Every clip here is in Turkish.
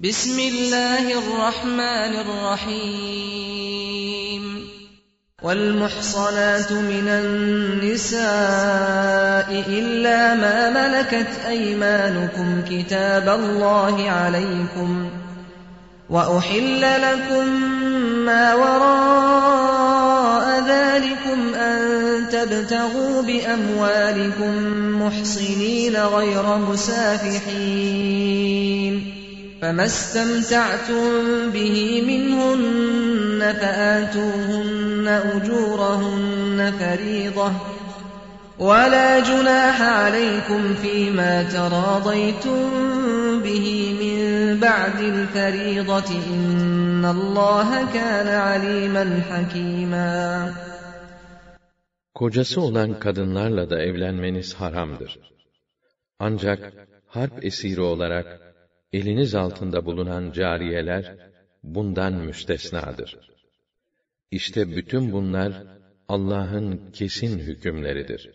بسم الله الرحمن الرحيم. والمحصنات من النساء إلا ما ملكت أيمانكم كتاب الله عليكم وأحل لكم ما وراء ذلكم أن تبتغوا بأموالكم محصنين غير مسافحين. فما استمتعتم به منهن فآتوهن أجورهن فريضة ولا جناح عليكم فيما تراضيتم به من بعد الفريضة إن الله كان عليما حكيما Kocası olan kadınlarla da evlenmeniz haramdır. Ancak harp esiri olarak eliniz altında bulunan cariyeler bundan müstesnadır. İşte bütün bunlar Allah'ın kesin hükümleridir.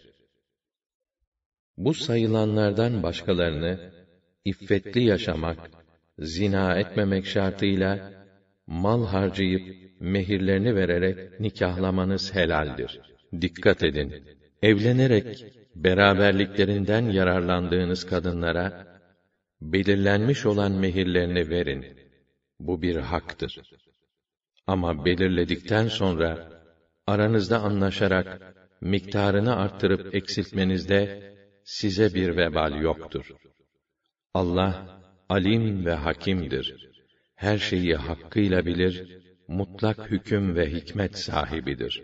Bu sayılanlardan başkalarını iffetli yaşamak, zina etmemek şartıyla mal harcayıp mehirlerini vererek nikahlamanız helaldir. Dikkat edin. Evlenerek beraberliklerinden yararlandığınız kadınlara belirlenmiş olan mehirlerini verin. Bu bir haktır. Ama belirledikten sonra aranızda anlaşarak miktarını arttırıp eksiltmenizde size bir vebal yoktur. Allah alim ve hakimdir. Her şeyi hakkıyla bilir, mutlak hüküm ve hikmet sahibidir.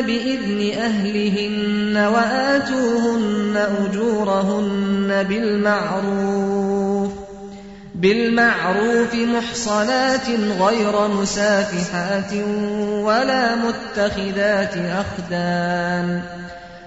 بإذن أهلهن وآتوهن أجورهن بالمعروف بالمعروف محصنات غير مسافحات ولا متخذات أخدان.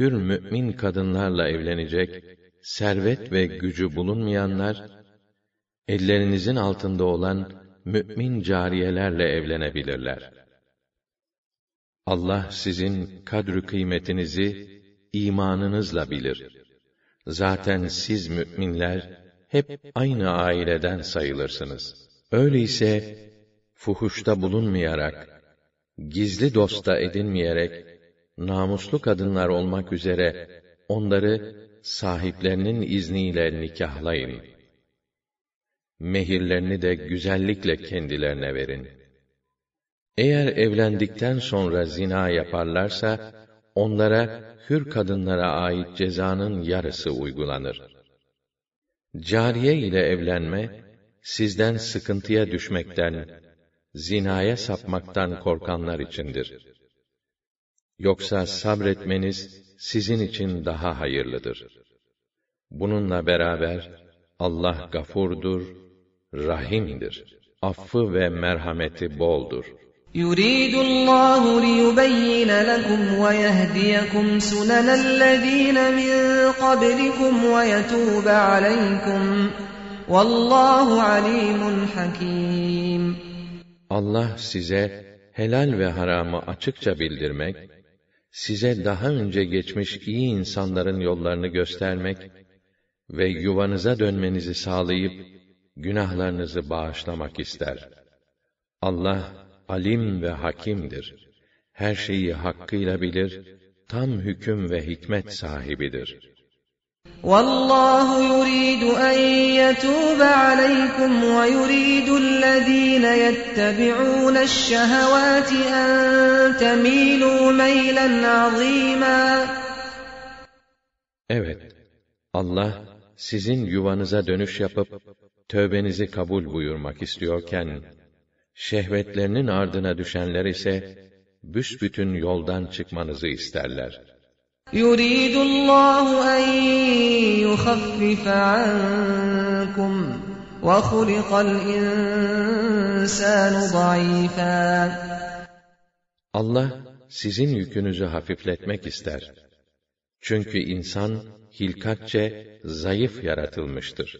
hür mümin kadınlarla evlenecek servet ve gücü bulunmayanlar ellerinizin altında olan mümin cariyelerle evlenebilirler. Allah sizin kadrü kıymetinizi imanınızla bilir. Zaten siz müminler hep aynı aileden sayılırsınız. Öyleyse fuhuşta bulunmayarak, gizli dosta edinmeyerek, namuslu kadınlar olmak üzere onları sahiplerinin izniyle nikahlayın. Mehirlerini de güzellikle kendilerine verin. Eğer evlendikten sonra zina yaparlarsa, onlara hür kadınlara ait cezanın yarısı uygulanır. Cariye ile evlenme, sizden sıkıntıya düşmekten, zinaya sapmaktan korkanlar içindir. Yoksa sabretmeniz sizin için daha hayırlıdır. Bununla beraber Allah gafurdur, rahimdir. Affı ve merhameti boldur. يريد الله ليبين لكم ويهديكم سنن الذين من قبلكم ويتوب عليكم والله عليم حكيم Allah size helal ve haramı açıkça bildirmek, size daha önce geçmiş iyi insanların yollarını göstermek ve yuvanıza dönmenizi sağlayıp günahlarınızı bağışlamak ister. Allah alim ve hakimdir. Her şeyi hakkıyla bilir, tam hüküm ve hikmet sahibidir. والله يريد أن يتوب عليكم ويريد الذين يتبعون الشهوات أن تميلوا ميلا عظيما Evet, Allah sizin yuvanıza dönüş yapıp tövbenizi kabul buyurmak istiyorken, şehvetlerinin ardına düşenler ise büsbütün yoldan çıkmanızı isterler. يريد الله أن يخفف عنكم وخلق الإنسان ضعيفا Allah sizin yükünüzü hafifletmek ister. Çünkü insan hilkatçe zayıf yaratılmıştır.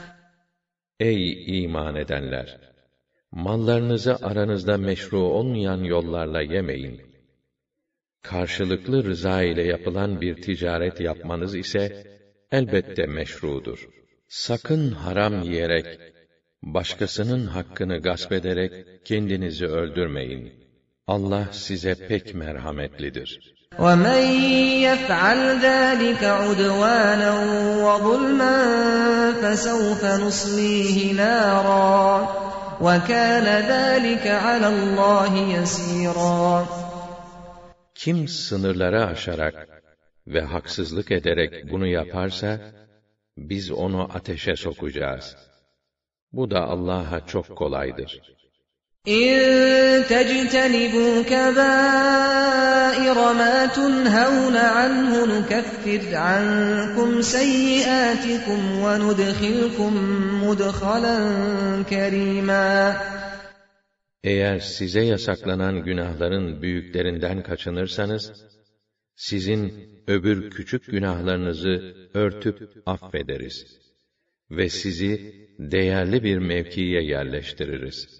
Ey iman edenler! Mallarınızı aranızda meşru olmayan yollarla yemeyin. Karşılıklı rıza ile yapılan bir ticaret yapmanız ise elbette meşrudur. Sakın haram yiyerek, başkasının hakkını gasp ederek kendinizi öldürmeyin. Allah size pek merhametlidir. ومن يفعل ذلك عدوانا وظلما فسوف نصليه نارا وكان ذلك على الله يسيرا Kim sınırları aşarak ve haksızlık ederek bunu yaparsa, biz onu ateşe sokacağız. Bu da Allah'a çok kolaydır. إن تجتنبوا كبائر ما تنهون عنه نكفر عنكم سيئاتكم وندخلكم مدخلا كريما Eğer size yasaklanan günahların büyüklerinden kaçınırsanız, sizin öbür küçük günahlarınızı örtüp affederiz ve sizi değerli bir mevkiye yerleştiririz.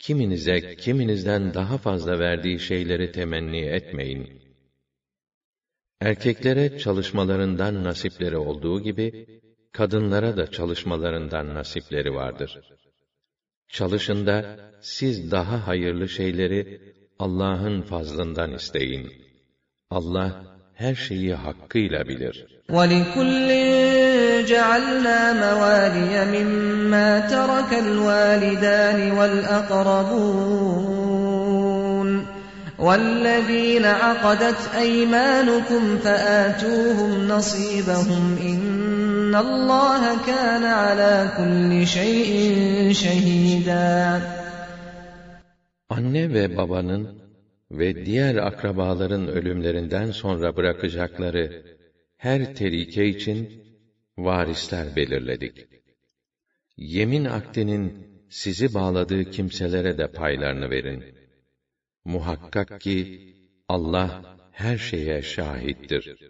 kiminize kiminizden daha fazla verdiği şeyleri temenni etmeyin. Erkeklere çalışmalarından nasipleri olduğu gibi, kadınlara da çalışmalarından nasipleri vardır. Çalışın da siz daha hayırlı şeyleri Allah'ın fazlından isteyin. Allah her şeyi hakkıyla bilir. وَلِكُلٍّ جَعَلْنَا مَوَالِيَ مِمَّا تَرَكَ الْوَالِدَانِ وَالْأَقْرَبُونَ وَالَّذِينَ عَقَدَتْ أَيْمَانُكُمْ فَآتُوهُمْ نَصِيبَهُمْ إِنَّ اللَّهَ كَانَ عَلَى كُلِّ شَيْءٍ شَهِيدًا Anne ve babanın ve diğer akrabaların ölümlerinden sonra bırakacakları her terike için varisler belirledik. Yemin akdinin sizi bağladığı kimselere de paylarını verin. Muhakkak ki Allah her şeye şahittir.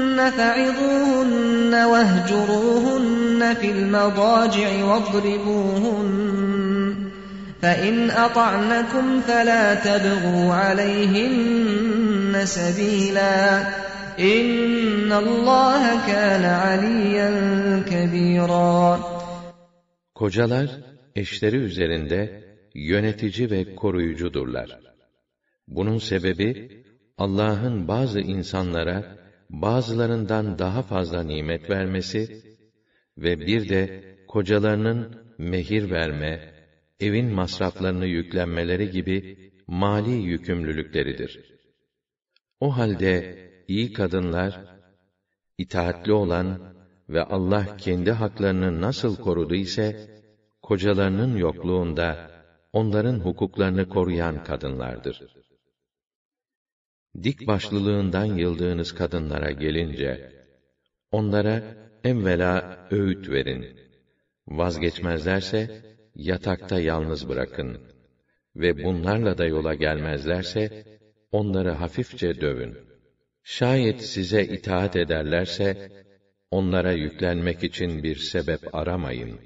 فعظوهن واهجروهن في المضاجع واضربوهن فإن أطعنكم فلا تبغوا عليهن سبيلا إن الله كان عليا كبيرا Kocalar, eşleri üzerinde yönetici ve koruyucudurlar. Bunun sebebi, Allah'ın bazı insanlara, bazılarından daha fazla nimet vermesi ve bir de kocalarının mehir verme, evin masraflarını yüklenmeleri gibi mali yükümlülükleridir. O halde iyi kadınlar, itaatli olan ve Allah kendi haklarını nasıl korudu ise, kocalarının yokluğunda onların hukuklarını koruyan kadınlardır. Dik başlılığından yıldığınız kadınlara gelince, onlara evvela öğüt verin. Vazgeçmezlerse, yatakta yalnız bırakın. Ve bunlarla da yola gelmezlerse, onları hafifçe dövün. Şayet size itaat ederlerse, onlara yüklenmek için bir sebep aramayın.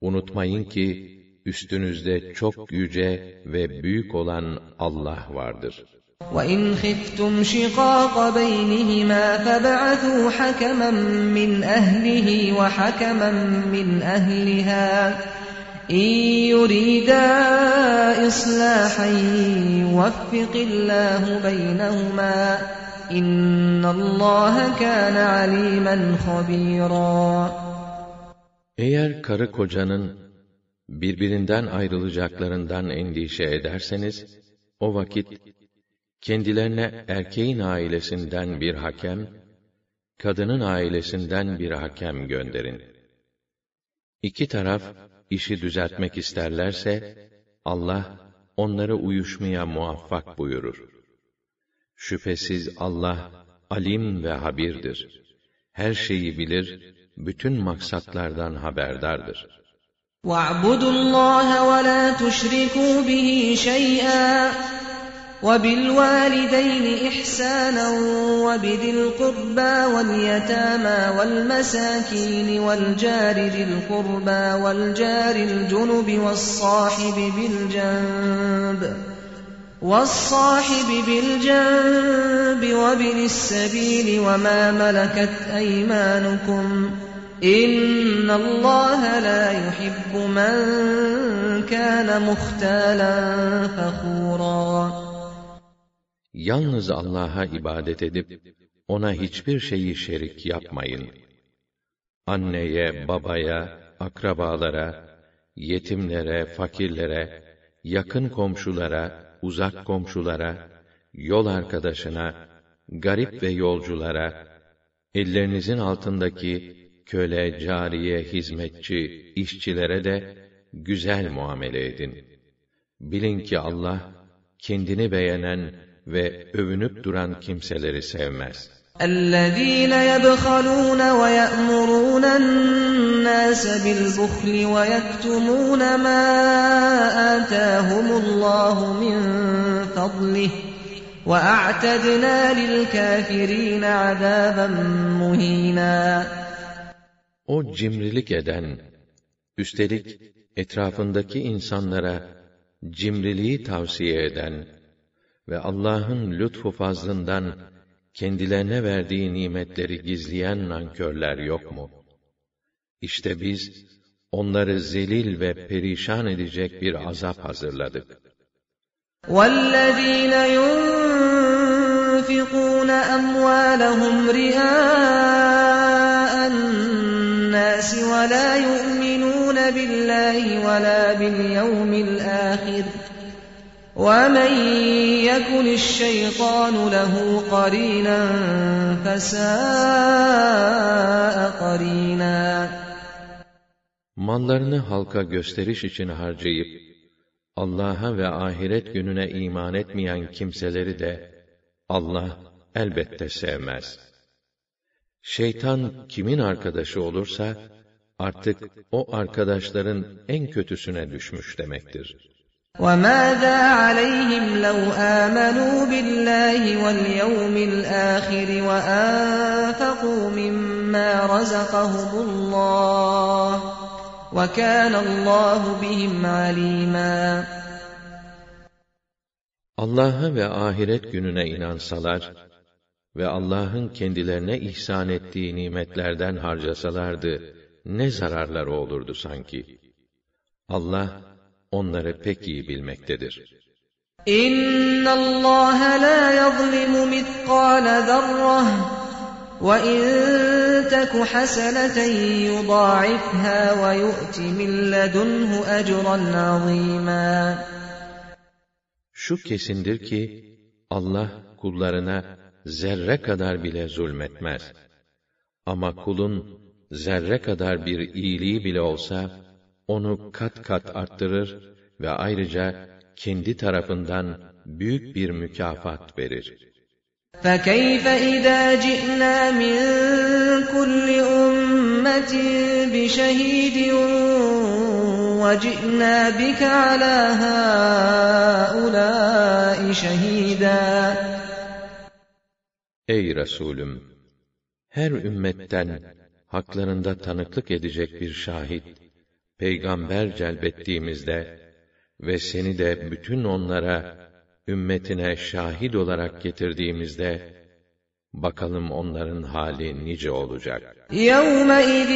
Unutmayın ki, üstünüzde çok yüce ve büyük olan Allah vardır. وَإِنْ خِفْتُمْ شِقَاقَ بَيْنِهِمَا فَابْعَثُوا حَكَمًا مِّنْ أَهْلِهِ وَحَكَمًا مِّنْ أَهْلِهَا إِن يُرِيدَا إِصْلَاحًا يُوَفِّقِ اللَّهُ بَيْنَهُمَا إِنَّ اللَّهَ كَانَ عَلِيمًا خَبِيرًا Eğer karı kocanın birbirinden ayrılacaklarından endişe ederseniz, o vakit kendilerine erkeğin ailesinden bir hakem, kadının ailesinden bir hakem gönderin. İki taraf işi düzeltmek isterlerse Allah onları uyuşmaya muvaffak buyurur. Şüphesiz Allah alim ve habirdir. Her şeyi bilir, bütün maksatlardan haberdardır. وَاعْبُدُوا اللّٰهَ وَلَا تُشْرِكُوا بِهِ شَيْئًا وَبِالْوَالِدَيْنِ إِحْسَانًا وَبِذِي الْقُرْبَى وَالْيَتَامَى وَالْمَسَاكِينِ وَالْجَارِ ذِي الْقُرْبَى وَالْجَارِ الْجُنُبِ وَالصَّاحِبِ بِالْجَنبِ وَالصَّاحِبِ بِالْجَنبِ وَابْنِ السَّبِيلِ وَمَا مَلَكَتْ أَيْمَانُكُمْ إِنَّ اللَّهَ لَا يُحِبُّ مَنْ كَانَ مُخْتَالًا فَخُورًا Yalnız Allah'a ibadet edip, ona hiçbir şeyi şerik yapmayın. Anneye, babaya, akrabalara, yetimlere, fakirlere, yakın komşulara, uzak komşulara, yol arkadaşına, garip ve yolculara, ellerinizin altındaki köle, cariye, hizmetçi, işçilere de güzel muamele edin. Bilin ki Allah, kendini beğenen ve övünüp duran kimseleri sevmez. الذين يبخلون ويأمرون الناس بالبخل ويكتمون ما آتاهم الله من فضله وأعتدنا للكافرين عذابا مهينا O cimrilik eden, üstelik etrafındaki insanlara cimriliği tavsiye eden ve Allah'ın lütfu fazlından kendilerine verdiği nimetleri gizleyen nankörler yok mu? İşte biz onları zelil ve perişan edecek bir azap hazırladık. وَالَّذ۪ينَ يُنْفِقُونَ أَمْوَالَهُمْ رِئَاءَ النَّاسِ وَلَا يُؤْمِنُونَ بِاللّٰهِ وَلَا بِالْيَوْمِ الْآخِرِ وَمَنْ يَكُنِ الشَّيْطَانُ لَهُ قَرِينًا فَسَاءَ قَرِينًا Mallarını halka gösteriş için harcayıp, Allah'a ve ahiret gününe iman etmeyen kimseleri de Allah elbette sevmez. Şeytan kimin arkadaşı olursa, artık o arkadaşların en kötüsüne düşmüş demektir. وَمَاذَا عَلَيْهِمْ لَوْ آمَنُوا بِاللَّهِ وَالْيَوْمِ الْآخِرِ وَأَنفَقُوا مِمَّا رَزَقَهُمُ اللَّهُ وَكَانَ اللّٰهُ بِهِمْ عَلِيمًا Allah'a ve ahiret gününe inansalar ve Allah'ın kendilerine ihsan ettiği nimetlerden harcasalardı ne zararları olurdu sanki? Allah onları pek iyi bilmektedir. La yuzlimu mitkâle zerrah ve in teku haseneten yudâifhâ ve yu'ti min ledunhu ecran azîmâ. Şu kesindir ki Allah kullarına zerre kadar bile zulmetmez. Ama kulun zerre kadar bir iyiliği bile olsa onu kat kat arttırır ve ayrıca kendi tarafından büyük bir mükafat verir. فَكَيْفَ إِذَا جِئْنَا مِنْ كُلِّ أُمَّةٍ بِشَهِيدٍ وَجِئْنَا بِكَ عَلَى هَؤُلَاءِ شَهِيدًا Ey Resulüm! Her ümmetten haklarında tanıklık edecek bir şahit, peygamber celbettiğimizde ve seni de bütün onlara, ümmetine şahit olarak getirdiğimizde, bakalım onların hali nice olacak. يَوْمَئِذٍ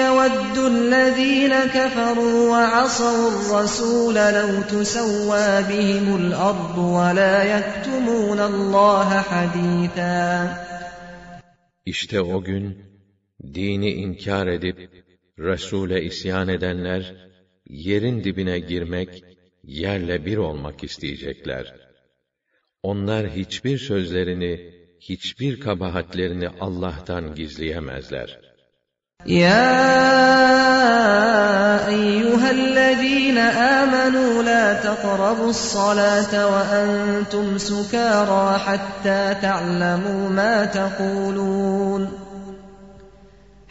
يَوَدُّ الَّذ۪ينَ كَفَرُوا وَعَصَوُا الرَّسُولَ لَوْ تُسَوَّى بِهِمُ الْأَرْضُ وَلَا يَكْتُمُونَ اللّٰهَ حَد۪يثًا İşte o gün, dini inkar edip, Resul'e isyan edenler, yerin dibine girmek, yerle bir olmak isteyecekler. Onlar hiçbir sözlerini, hiçbir kabahatlerini Allah'tan gizleyemezler. Ya eyyühellezîne âmenû lâ teqrabus salâte ve entum sukârâ hattâ te'lemû mâ tekulûn.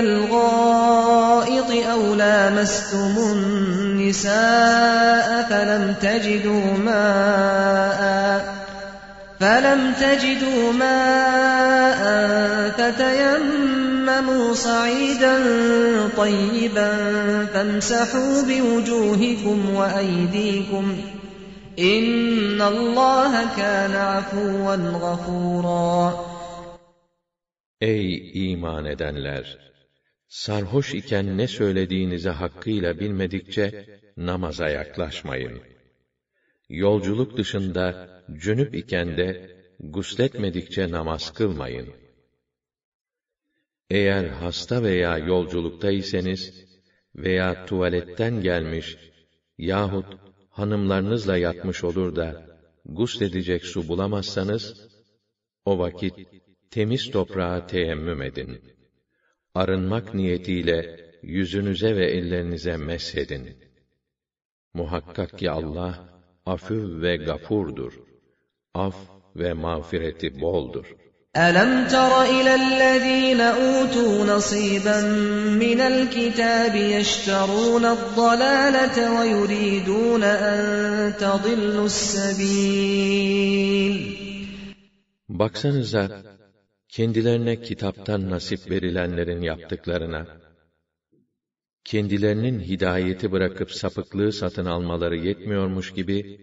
الغائط أو لامستم النساء فلم تجدوا ماءً فلم تجدوا ماء فتيمموا صعيدا طيبا فامسحوا بوجوهكم وأيديكم إن الله كان عفوا غفورا Ey iman edenler! Sarhoş iken ne söylediğinizi hakkıyla bilmedikçe namaza yaklaşmayın. Yolculuk dışında cünüp iken de gusletmedikçe namaz kılmayın. Eğer hasta veya yolculuktaysanız veya tuvaletten gelmiş yahut hanımlarınızla yatmış olur da gusledecek su bulamazsanız o vakit temiz toprağa teyemmüm edin Arınmak niyetiyle yüzünüze ve ellerinize meshedin. Muhakkak ki Allah afüv ve gafurdur. Af ve mağfireti boldur. ألم تر إلى الذين أوتوا نصيبا من الكتاب يشترون الضلالة ويريدون أن تضلوا السبيل Baksanıza, kendilerine kitaptan nasip verilenlerin yaptıklarına, kendilerinin hidayeti bırakıp sapıklığı satın almaları yetmiyormuş gibi,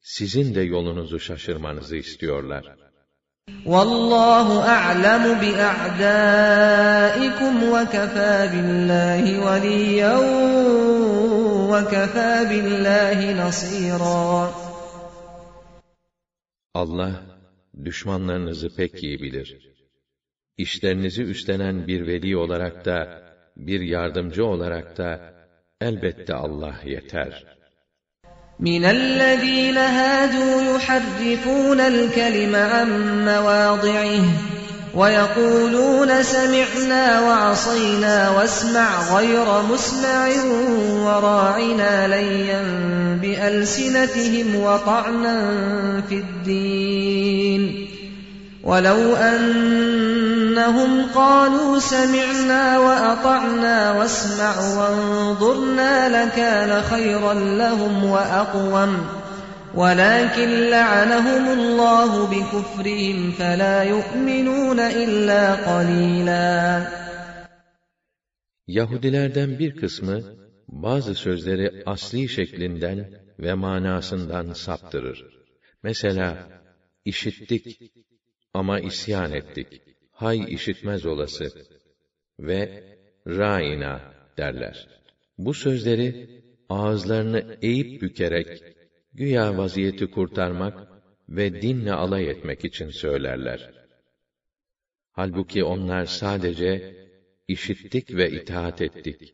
sizin de yolunuzu şaşırmanızı istiyorlar. وَاللّٰهُ أَعْلَمُ بِأَعْدَائِكُمْ وَكَفَى بِاللّٰهِ وَلِيًّا وَكَفَى بِاللّٰهِ نَصِيرًا Allah, düşmanlarınızı pek iyi bilir. İşlerinizi üstlenen bir veli olarak da, bir yardımcı olarak da, elbette Allah yeter. من الذين هادوا يحرفون الكلم عن مواضعه ويقولون سمعنا وعصينا واسمع غير مسمع وراعنا ليا بألسنتهم وطعنا في الدين ولو أنهم قالوا سمعنا وأطعنا واسمع وانظرنا لكان خيرا لهم وأقوم ولكن لعنهم الله بكفرهم فلا يؤمنون إلا قليلا Yahudilerden bir kısmı bazı sözleri asli şeklinden ve manasından saptırır. Mesela işittik ama isyan ettik. Hay işitmez olası ve raina derler. Bu sözleri ağızlarını eğip bükerek güya vaziyeti kurtarmak ve dinle alay etmek için söylerler. Halbuki onlar sadece işittik ve itaat ettik.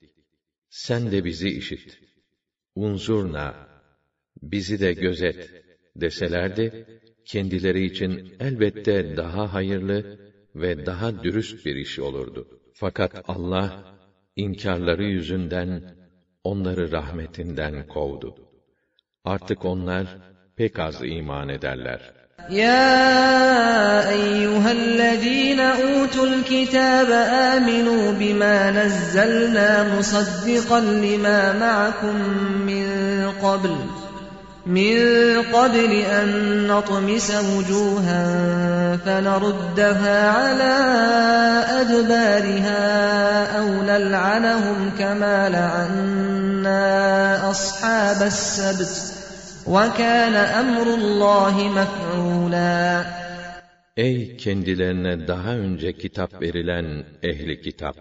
Sen de bizi işit. Unzurna, bizi de gözet deselerdi, kendileri için elbette daha hayırlı ve daha dürüst bir iş olurdu. Fakat Allah, inkarları yüzünden onları rahmetinden kovdu. Artık onlar pek az iman ederler. يا أيها الذين أوتوا الكتاب آمنوا بما نزلنا مصدقا لما معكم من قبل من قبل أن نطمس وجوها فنردها على أدبارها أو نلعنهم كما لعنا أصحاب السبت وَكَانَ أَمْرُ اللّٰهِ مَفْعُولًا Ey kendilerine daha önce kitap verilen ehli kitap!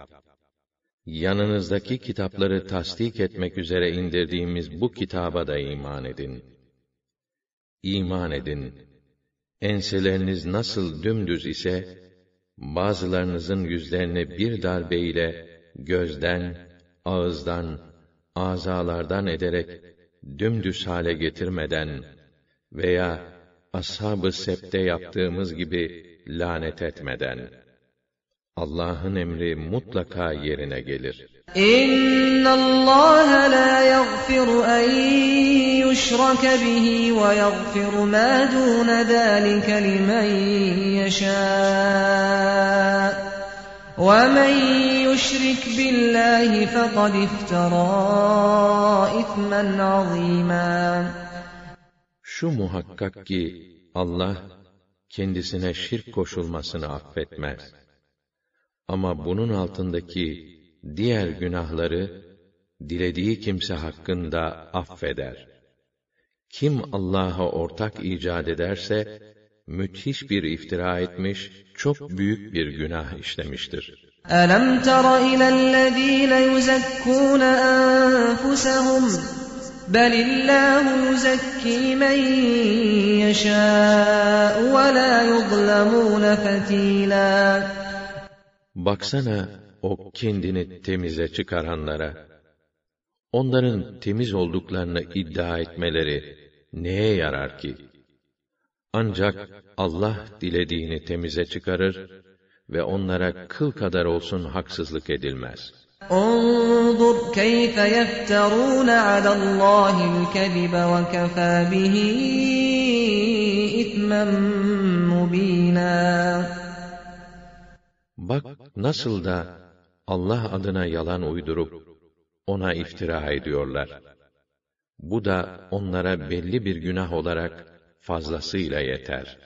Yanınızdaki kitapları tasdik etmek üzere indirdiğimiz bu kitaba da iman edin. İman edin. Enseleriniz nasıl dümdüz ise, bazılarınızın yüzlerini bir darbeyle gözden, ağızdan, azalardan ederek dümdüz hale getirmeden veya ashab-ı septe yaptığımız gibi lanet etmeden Allah'ın emri mutlaka yerine gelir. İnna Allah la yaghfiru en yushraka bihi ve yaghfiru ma dun zalika limen yasha. وَمَنْ يُشْرِكْ بِاللّٰهِ فَقَدْ اِفْتَرَى اِثْمًا عَظ۪يمًا Şu muhakkak ki Allah kendisine şirk koşulmasını affetmez. Ama bunun altındaki diğer günahları dilediği kimse hakkında affeder. Kim Allah'a ortak icat ederse müthiş bir iftira etmiş, çok büyük bir günah işlemiştir. أَلَمْ تَرَ إِلَى الَّذ۪ينَ يُزَكُّونَ أَنفُسَهُمْ بَلِ اللّٰهُ يُزَكِّي مَنْ يَشَاءُ وَلَا يُظْلَمُونَ فَتِيلًا Baksana o kendini temize çıkaranlara. Onların temiz olduklarını iddia etmeleri neye yarar ki? Ancak Allah dilediğini temize çıkarır ve onlara kıl kadar olsun haksızlık edilmez. انظر كيف يفترون على الله الكذب وكفى به إثما مبينا Bak nasıl da Allah adına yalan uydurup ona iftira ediyorlar. Bu da onlara belli bir günah olarak fazlasıyla yeter.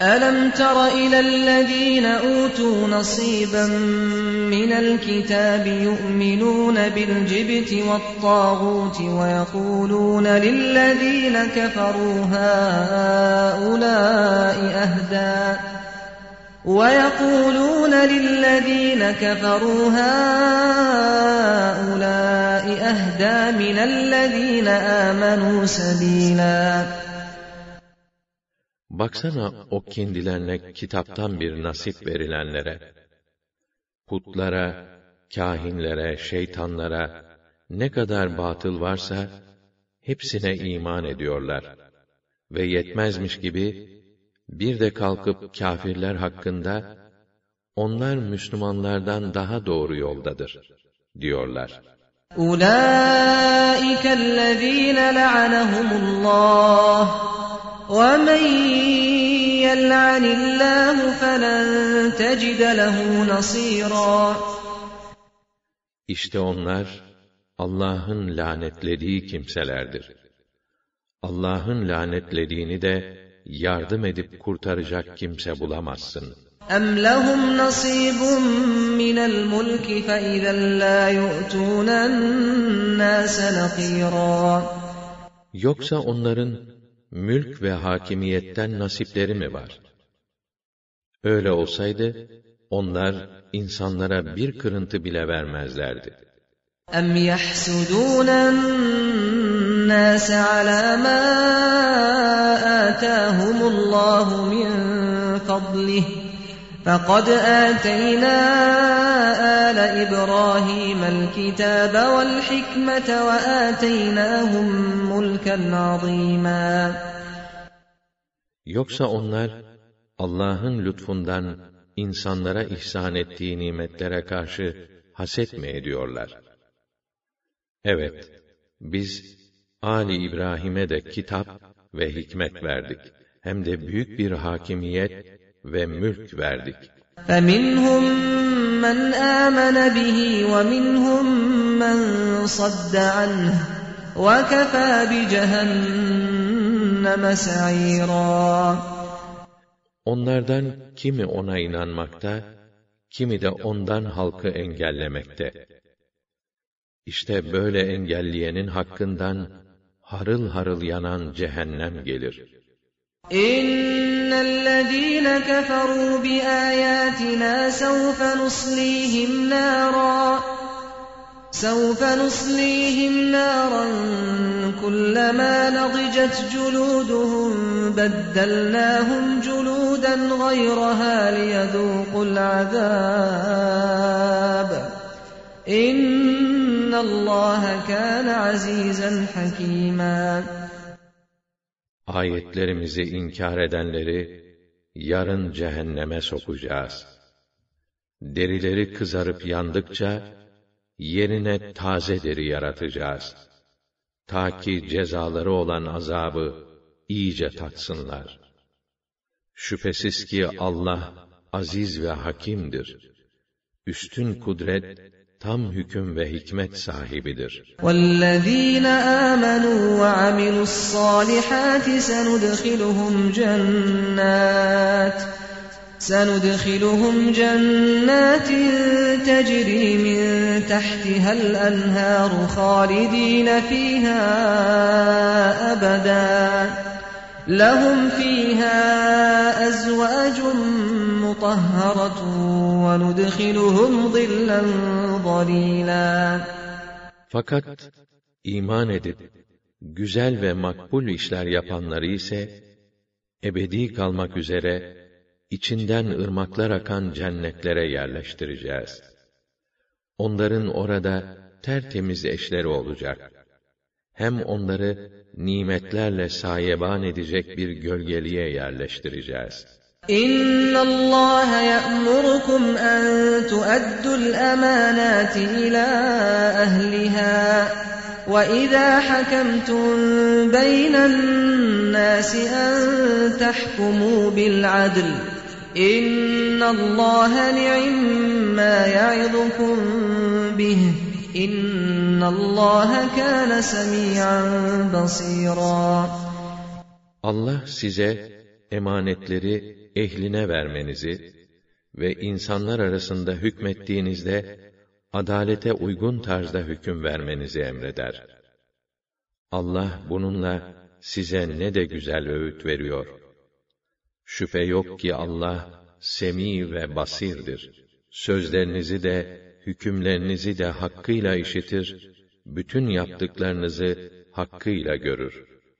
أَلَمْ تَرَ إِلَى الَّذ۪ينَ أُوتُوا نَصِيبًا مِنَ الْكِتَابِ يُؤْمِنُونَ بِالْجِبْتِ وَالطَّاغُوتِ وَيَقُولُونَ لِلَّذ۪ينَ كَفَرُوا هَٰؤُلَاءِ أَهْدَىٰ وَيَقُولُونَ لِلَّذ۪ينَ كَفَرُوا هَٰؤُلَاءِ أَهْدَىٰ مِنَ الَّذ۪ينَ آمَنُوا سَب۪يلًا Baksana o kendilerine kitaptan bir nasip verilenlere, putlara, kahinlere, şeytanlara ne kadar batıl varsa hepsine iman ediyorlar ve yetmezmiş gibi bir de kalkıp kâfirler hakkında onlar Müslümanlardan daha doğru yoldadır diyorlar. أُولَٰئِكَ الَّذ۪ينَ لَعَنَهُمُ اللّٰهُ وَمَنْ يلعن الله فلن تجد له نصيرا İşte onlar Allah'ın lanetlediği kimselerdir. Allah'ın lanetlediğini de yardım edip kurtaracak kimse bulamazsın. أم لهم نصيب من الملك فإذا لا يؤتون الناس نقيرا Yoksa onların mülk ve hakimiyetten nasipleri mi var? Öyle olsaydı, onlar insanlara bir kırıntı bile vermezlerdi. أم يحسدون الناس على ما آتاهم الله من فضله فقد آتينا آل إبراهيم الكتاب والحكمة وآتيناهم ملكا عظيما Yoksa onlar, Allah'ın lütfundan insanlara ihsan ettiği nimetlere karşı haset mi ediyorlar? Evet, biz Ali İbrahim'e de kitap ve hikmet verdik. Hem de büyük bir hakimiyet ve mülk verdik. فمنهم من آمن به ومنهم من صد عنه وكفى بجهنم سعيرا Onlardan kimi ona inanmakta, kimi de ondan halkı engellemekte. İşte böyle engelleyenin hakkından harıl harıl yanan cehennem gelir. إن الذين كفروا بآياتنا سوف نصليهم نارا سوف نصليهم نارا كلما نضجت جلودهم بدلناهم جلودا غيرها ليذوقوا العذاب إن Allah kana azizen hakima. Ayetlerimizi inkar edenleri yarın cehenneme sokacağız. Derileri kızarıp yandıkça yerine taze deri yaratacağız. Ta ki cezaları olan azabı iyice tatsınlar. Şüphesiz ki Allah aziz ve hakimdir. Üstün kudret tam hüküm ve hikmet sahibidir. والذين آمنوا وعملوا الصالحات سندخلهم جنات سندخلهم جنات تجري من تحتها الأنهار خالدين فيها أبدا لهم فيها أزواج مطهرة وندخلهم ظلا ظليلا Fakat iman edip güzel ve makbul işler yapanları ise ebedi kalmak üzere içinden ırmaklar akan cennetlere yerleştireceğiz. Onların orada tertemiz eşleri olacak. Hem onları nimetlerle sayeban edecek bir gölgeliğe yerleştireceğiz. إن الله يأمركم أن تؤدوا الأمانات إلى أهلها وإذا حكمتم بين الناس أن تحكموا بالعدل إن الله نعم ما يعظكم به إن الله كان سميعا بصيرا Allah size emanetleri ehline vermenizi ve insanlar arasında hükmettiğinizde adalete uygun tarzda hüküm vermenizi emreder. Allah bununla size ne de güzel öğüt veriyor. Şüphe yok ki Allah semi ve basirdir. Sözlerinizi de hükümlerinizi de hakkıyla işitir, bütün yaptıklarınızı hakkıyla görür.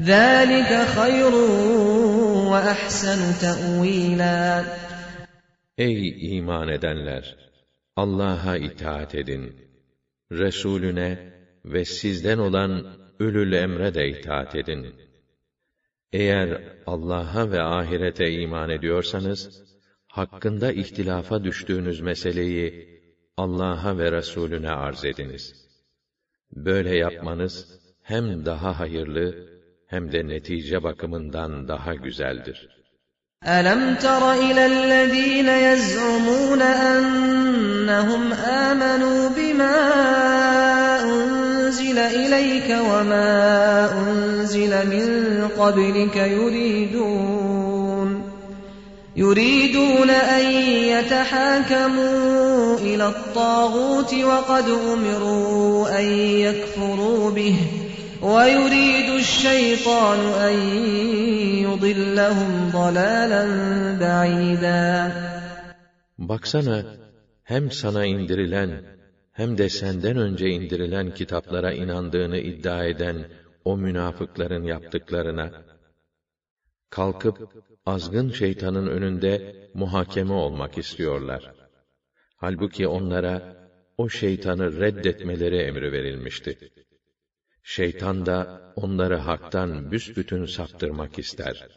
ذلك خير وأحسن تأويلا Ey iman edenler! Allah'a itaat edin. Resulüne ve sizden olan ölül emre de itaat edin. Eğer Allah'a ve ahirete iman ediyorsanız, hakkında ihtilafa düştüğünüz meseleyi Allah'a ve Resulüne arz ediniz. Böyle yapmanız hem daha hayırlı hem de netice bakımından daha güzeldir. أَلَمْ تَرَ إِلَى الَّذ۪ينَ يَزْعُمُونَ أَنَّهُمْ آمَنُوا بِمَا أُنْزِلَ إِلَيْكَ وَمَا أُنْزِلَ مِنْ قَبْلِكَ يُرِيدُونَ يُرِيدُونَ أَنْ يَتَحَاكَمُوا إِلَى الطَّاغُوتِ وَقَدْ أُمِرُوا أَنْ يَكْفُرُوا بِهِ وَيُرِيدُ الشَّيْطَانُ أَنْ يُضِلَّهُمْ ضَلَالًا بَعِيدًا Baksana, hem sana indirilen, hem de senden önce indirilen kitaplara inandığını iddia eden o münafıkların yaptıklarına, kalkıp azgın şeytanın önünde muhakeme olmak istiyorlar. Halbuki onlara o şeytanı reddetmeleri emri verilmişti. Şeytan da onları haktan büsbütün saptırmak ister.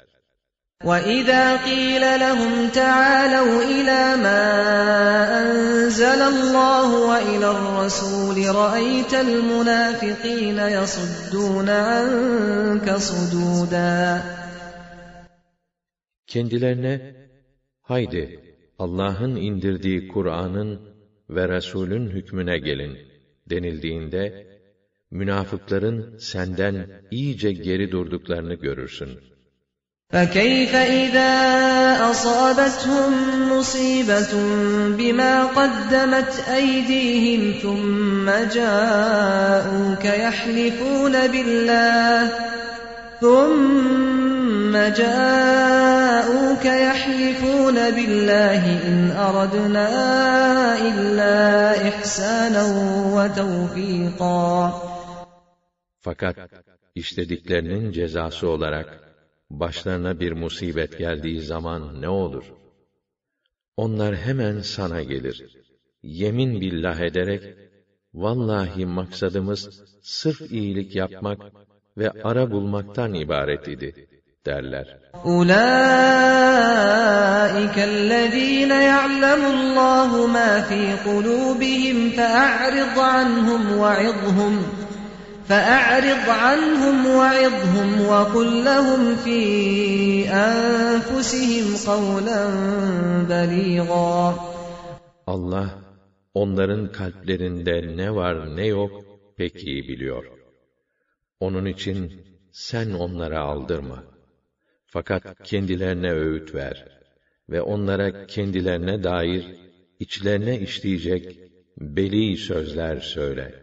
وَإِذَا قِيلَ لَهُمْ تَعَالَوْا إِلَى مَا أَنزَلَ اللَّهُ وَإِلَى الرَّسُولِ رَأَيْتَ الْمُنَافِقِينَ يَصُدُّونَ عَنكَ صُدُودًا Kendilerine, haydi Allah'ın indirdiği Kur'an'ın ve Resul'ün hükmüne gelin denildiğinde, münafıkların senden iyice geri durduklarını görürsün. فَكَيْفَ إِذَا أَصَابَتْهُم مُّصِيبَةٌ بِمَا قَدَّمَتْ أَيْدِيهِمْ ثُمَّ جَاءُوكَ يَحْلِفُونَ بِاللَّهِ ثُمَّ جَاءُوكَ يَحْلِفُونَ بِاللَّهِ إِنْ أَرَدْنَا إِلَّا إِحْسَانًا وَتَوْفِيقًا fakat işlediklerinin cezası olarak başlarına bir musibet geldiği zaman ne olur? Onlar hemen sana gelir. Yemin billah ederek vallahi maksadımız sırf iyilik yapmak ve ara bulmaktan ibaret idi derler. Ulaikellezine ya'lemullahu ma fi kulubihim fe'a'rid anhum ve'idhum عَنْهُمْ وَعِظْهُمْ فَأَعْرِضْ عَنْهُمْ وَعِظْهُمْ وَقُلْ لَهُمْ فِي أَنفُسِهِمْ قَوْلًا بَلِيغًا Allah, onların kalplerinde ne var ne yok pek iyi biliyor. Onun için sen onlara aldırma. Fakat kendilerine öğüt ver ve onlara kendilerine dair içlerine işleyecek beli sözler söyle.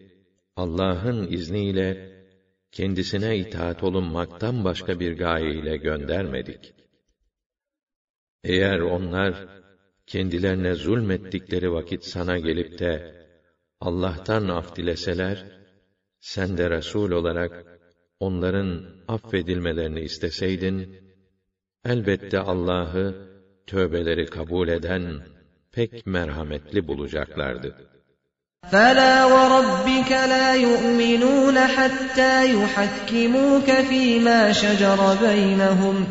Allah'ın izniyle kendisine itaat olunmaktan başka bir gaye ile göndermedik. Eğer onlar kendilerine zulmettikleri vakit sana gelip de Allah'tan af dileseler, sen de Resul olarak onların affedilmelerini isteseydin, elbette Allah'ı tövbeleri kabul eden pek merhametli bulacaklardı. فَلَا وَرَبِّكَ لَا يُؤْمِنُونَ حَتَّى يُحَكِّمُوكَ فِيمَا شَجَرَ بَيْنَهُمْ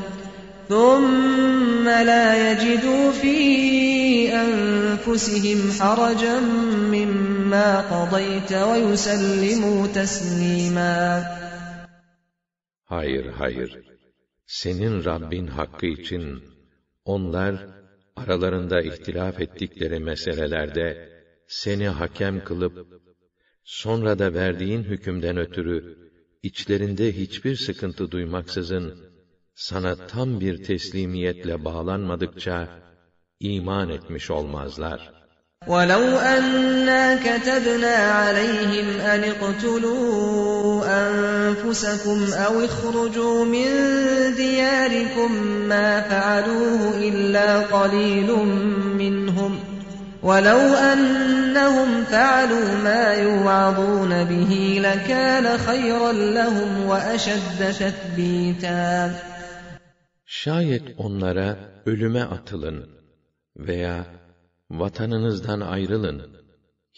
ثُمَّ لَا يَجِدُوا فِي أَنفُسِهِمْ حَرَجًا مِّمَّا قَضَيْتَ وَيُسَلِّمُوا تَسْلِيمًا Hayır, hayır. Senin Rabbin hakkı için onlar aralarında ihtilaf ettikleri meselelerde seni hakem kılıp sonra da verdiğin hükümden ötürü içlerinde hiçbir sıkıntı duymaksızın sana tam bir teslimiyetle bağlanmadıkça iman etmiş olmazlar. ولو أنا كتبنا عليهم أن اقتلوا أنفسكم أو اخرجوا من دياركم ما فعلوه إلا قليل منهم ولو أنهم فعلوا ما يوعظون به لكان خيرا لهم وأشد تثبيتا Şayet onlara ölüme atılın veya vatanınızdan ayrılın,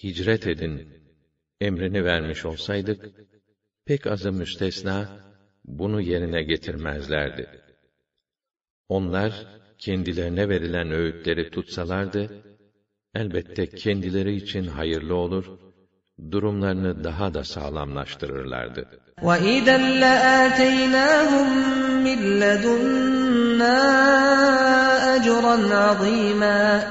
hicret edin emrini vermiş olsaydık, pek azı müstesna bunu yerine getirmezlerdi. Onlar kendilerine verilen öğütleri tutsalardı, elbette kendileri için hayırlı olur, durumlarını daha da sağlamlaştırırlardı. وَإِذًا لَآتَيْنَاهُمْ مِنْ لَدُنَّا أَجْرًا عَظِيمًا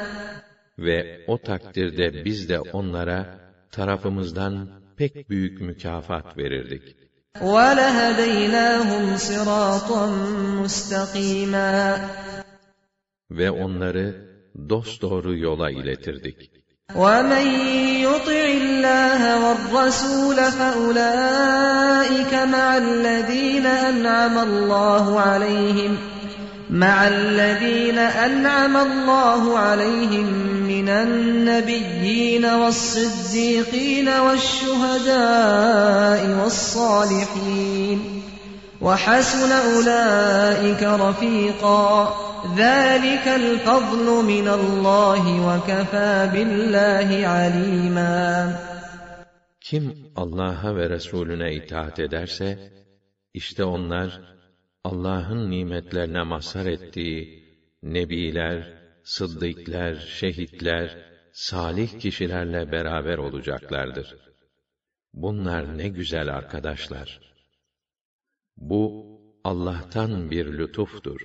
Ve o takdirde biz de onlara tarafımızdan pek büyük mükafat verirdik. وَلَهَدَيْنَاهُمْ صِرَاطًا مُسْتَقِيمًا Ve onları dosdoğru yola iletirdik. وَمَنْ يُطِعِ اللَّهَ وَالرَّسُولَ فَأُولَٰئِكَ مَعَ الَّذِينَ أَنْعَمَ اللَّهُ عَلَيْهِمْ مع الذين أنعم الله عليهم من النبيين والصديقين والشهداء والصالحين وحسن أولئك رفيقا ذلك الفضل من الله وكفى بالله عليما Kim Allah'a ve Resulüne itaat ederse, işte onlar Allah'ın nimetlerine mazhar ettiği nebiler, sıddıklar, şehitler, salih kişilerle beraber olacaklardır. Bunlar ne güzel arkadaşlar. Bu Allah'tan bir lütuftur.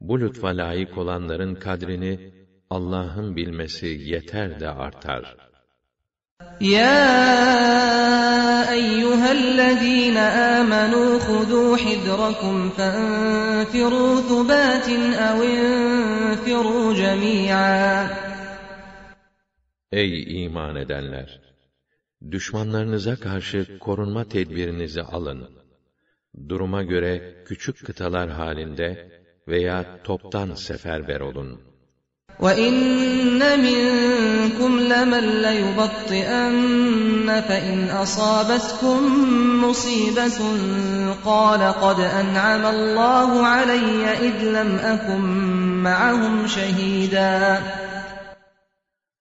Bu lütfa layık olanların kadrini Allah'ın bilmesi yeter de artar. Ya eyyühellezîne âmenû khudû hidrakum fenfirû thubâtin ev infirû cemî'â. Ey iman edenler! Düşmanlarınıza karşı korunma tedbirinizi alın Duruma göre küçük kıtalar halinde veya toptan seferber olun.'' وَإِنَّ مِنكُمْ لَمَن لَّيُبَطِّئَنَّ فَإِنْ أَصَابَتْكُم مُّصِيبَةٌ قَالَ قَدْ أَنْعَمَ اللَّهُ عَلَيَّ إِذْ لَمْ أَكُن مَّعَهُمْ شَهِيدًا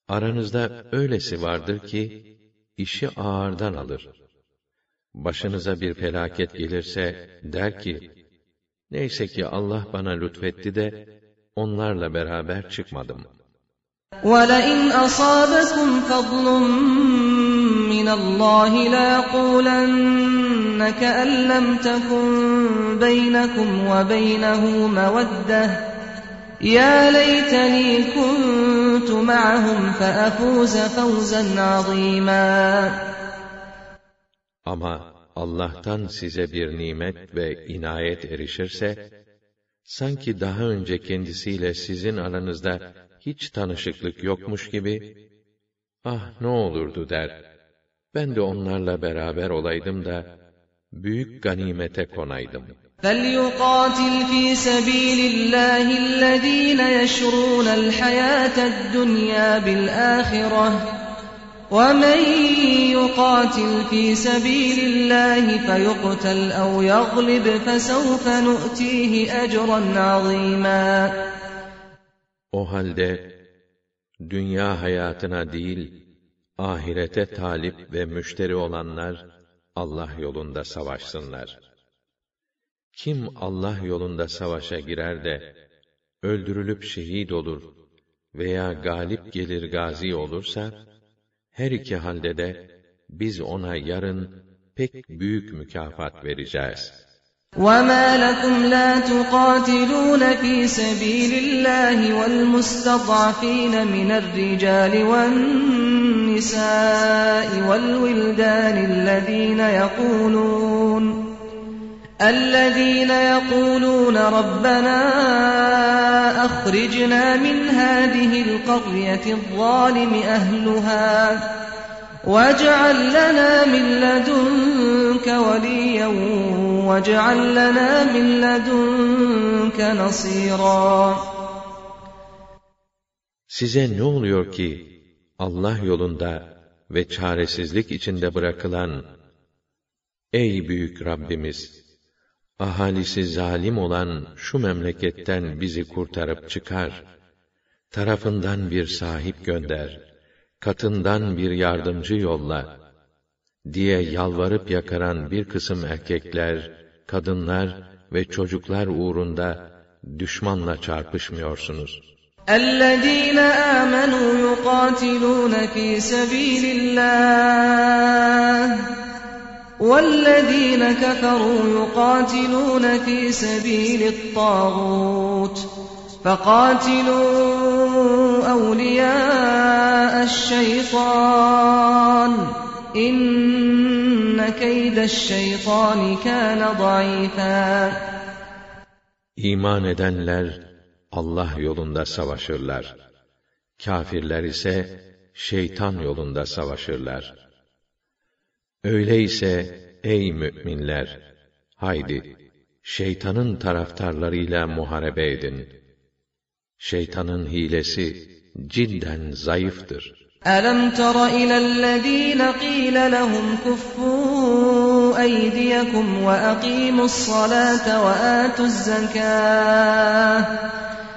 Aranızda öylesi vardır ki, işi ağırdan alır. Başınıza bir felaket gelirse, der ki, neyse ki Allah bana lütfetti de, onlarla beraber çıkmadım. وَلَئِنْ أَصَابَكُمْ فَضْلٌ مِّنَ اللَّهِ لَيَقُولَنَّ كَأَن لَّمْ تَكُن بَيْنَكُمْ وَبَيْنَهُ مَوَدَّةٌ يَا لَيْتَنِي كُنتُ مَعَهُمْ فَأَفُوزَ فَوْزًا عَظِيمًا Ama Allah'tan size bir nimet ve inayet erişirse, sanki daha önce kendisiyle sizin aranızda hiç tanışıklık yokmuş gibi, ah ne olurdu der, ben de onlarla beraber olaydım da, büyük ganimete konaydım. فَلْيُقَاتِلْ فِي سَبِيلِ اللّٰهِ الَّذ۪ينَ يَشْرُونَ الْحَيَاةَ الدُّنْيَا بِالْآخِرَةِ وَمَنْ يُقَاتِلْ فِي سَبِيلِ اللّٰهِ فَيُقْتَلْ اَوْ يَغْلِبْ فَسَوْفَ نُؤْتِيهِ اَجْرًا عَظِيمًا O halde, dünya hayatına değil, ahirete talip ve müşteri olanlar, Allah yolunda savaşsınlar. Kim Allah yolunda savaşa girer de, öldürülüp şehit olur veya galip gelir gazi olursa, her iki halde de biz ona yarın pek büyük mükafat vereceğiz. وَمَا لَكُمْ لَا تُقَاتِلُونَ فِي سَبِيلِ اللَّهِ وَالْمُسْتَضْعَفِينَ مِنَ الرِّجَالِ وَالنِّسَاءِ وَالْوِلْدَانِ الَّذِينَ يَقُولُونَ الذين يقولون ربنا أخرجنا من هذه القرية الظالم أهلها واجعل لنا من لدنك وليا واجعل لنا من لدنك نصيرا Size ne oluyor ki Allah yolunda ve çaresizlik içinde bırakılan Ey büyük Rabbimiz! Ahalisi zalim olan şu memleketten bizi kurtarıp çıkar. Tarafından bir sahip gönder. Katından bir yardımcı yolla. Diye yalvarıp yakaran bir kısım erkekler, kadınlar ve çocuklar uğrunda düşmanla çarpışmıyorsunuz.'' الذين آمنوا يقاتلون في سبيل الله والذين كفروا يقاتلون في سبيل الطاغوت فقاتلوا أولياء الشيطان إن كيد الشيطان كان ضعيفا İman edenler Allah yolunda savaşırlar. Kafirler ise şeytan yolunda savaşırlar. Öyleyse ey müminler, haydi şeytanın taraftarlarıyla muharebe edin. Şeytanın hilesi cidden zayıftır. ألم تر إلى الذين قيل لهم كفوا أيديكم وأقيموا الصلاة وآتوا الزكاة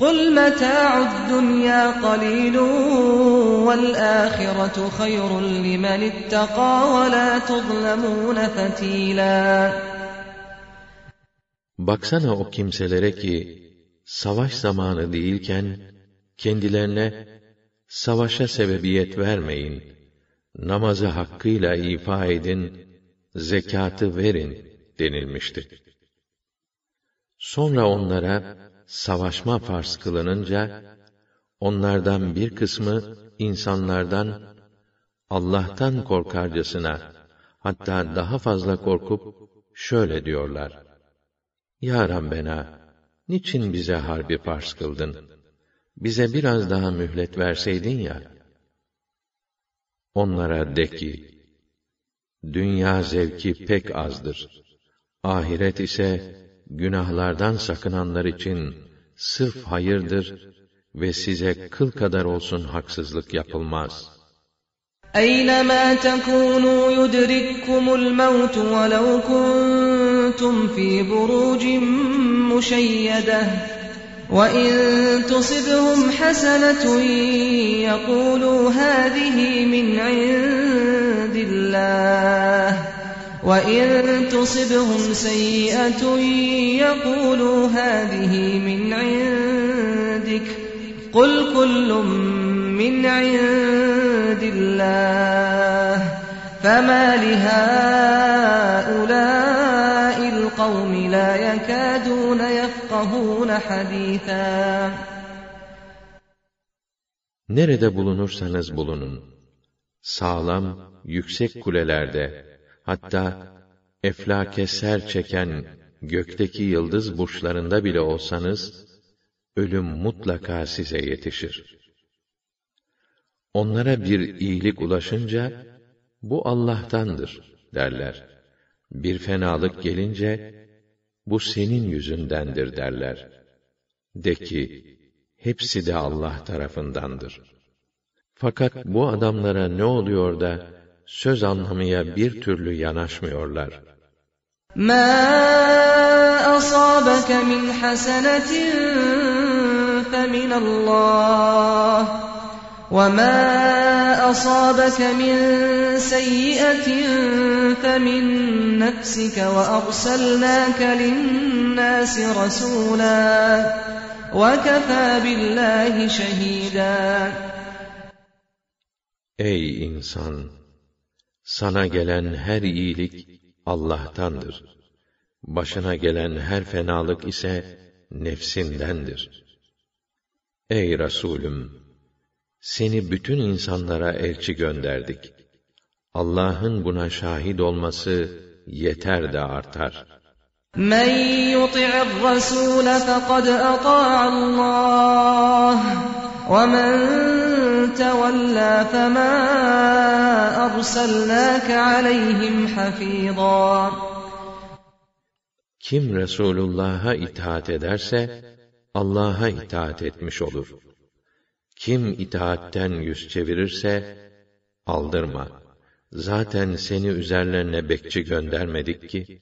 قل متاع الدنيا قليل والآخرة خير لمن اتقى ولا تظلمون فتيلا Baksana o kimselere ki savaş zamanı değilken kendilerine savaşa sebebiyet vermeyin. Namazı hakkıyla ifa edin, zekatı verin denilmişti. Sonra onlara savaşma farz kılınınca, onlardan bir kısmı insanlardan Allah'tan korkarcasına, hatta daha fazla korkup şöyle diyorlar: Ya Rabbena, niçin bize harbi farz kıldın? Bize biraz daha mühlet verseydin ya. Onlara de ki, dünya zevki pek azdır. Ahiret ise günahlardan sakınanlar için sırf hayırdır ve size kıl kadar olsun haksızlık yapılmaz. أينما تكونوا يدرككم الموت ولو كنتم في بروج مشيدة وإن تصبهم حسنة يقولوا هذه من عند الله وَإِن تُصِبْهُمْ سَيِّئَةٌ يَقُولُوا هَٰذِهِ مِنْ عِندِكَ قُلْ كُلٌّ مِّنْ عِندِ اللَّهِ فَمَا لِهَٰؤُلَاءِ الْقَوْمِ لَا يَكَادُونَ يَفْقَهُونَ حَدِيثًا Nerede bulunursanız bulunun, sağlam, yüksek kulelerde, hatta eflake ser çeken gökteki yıldız burçlarında bile olsanız, ölüm mutlaka size yetişir. Onlara bir iyilik ulaşınca, bu Allah'tandır derler. Bir fenalık gelince, bu senin yüzündendir derler. De ki, hepsi de Allah tarafındandır. Fakat bu adamlara ne oluyor da, söz anlamaya bir türlü yanaşmıyorlar. مَا أَصَابَكَ مِنْ حَسَنَةٍ فَمِنَ اللّٰهِ وَمَا أَصَابَكَ مِنْ سَيِّئَةٍ فَمِنْ نَفْسِكَ وَأَرْسَلْنَاكَ لِلنَّاسِ رَسُولًا وَكَفَى بِاللّٰهِ شَهِيدًا Ey insan! Sana gelen her iyilik Allah'tandır. Başına gelen her fenalık ise nefsindendir. Ey Resulüm! Seni bütün insanlara elçi gönderdik. Allah'ın buna şahit olması yeter de artar. Men yuti'ir rasul fekad ata'a Allah men tevella fema erselnâke aleyhim hafîzâ. Kim Resulullah'a itaat ederse Allah'a itaat etmiş olur. Kim itaatten yüz çevirirse, aldırma. Zaten seni üzerlerine bekçi göndermedik ki.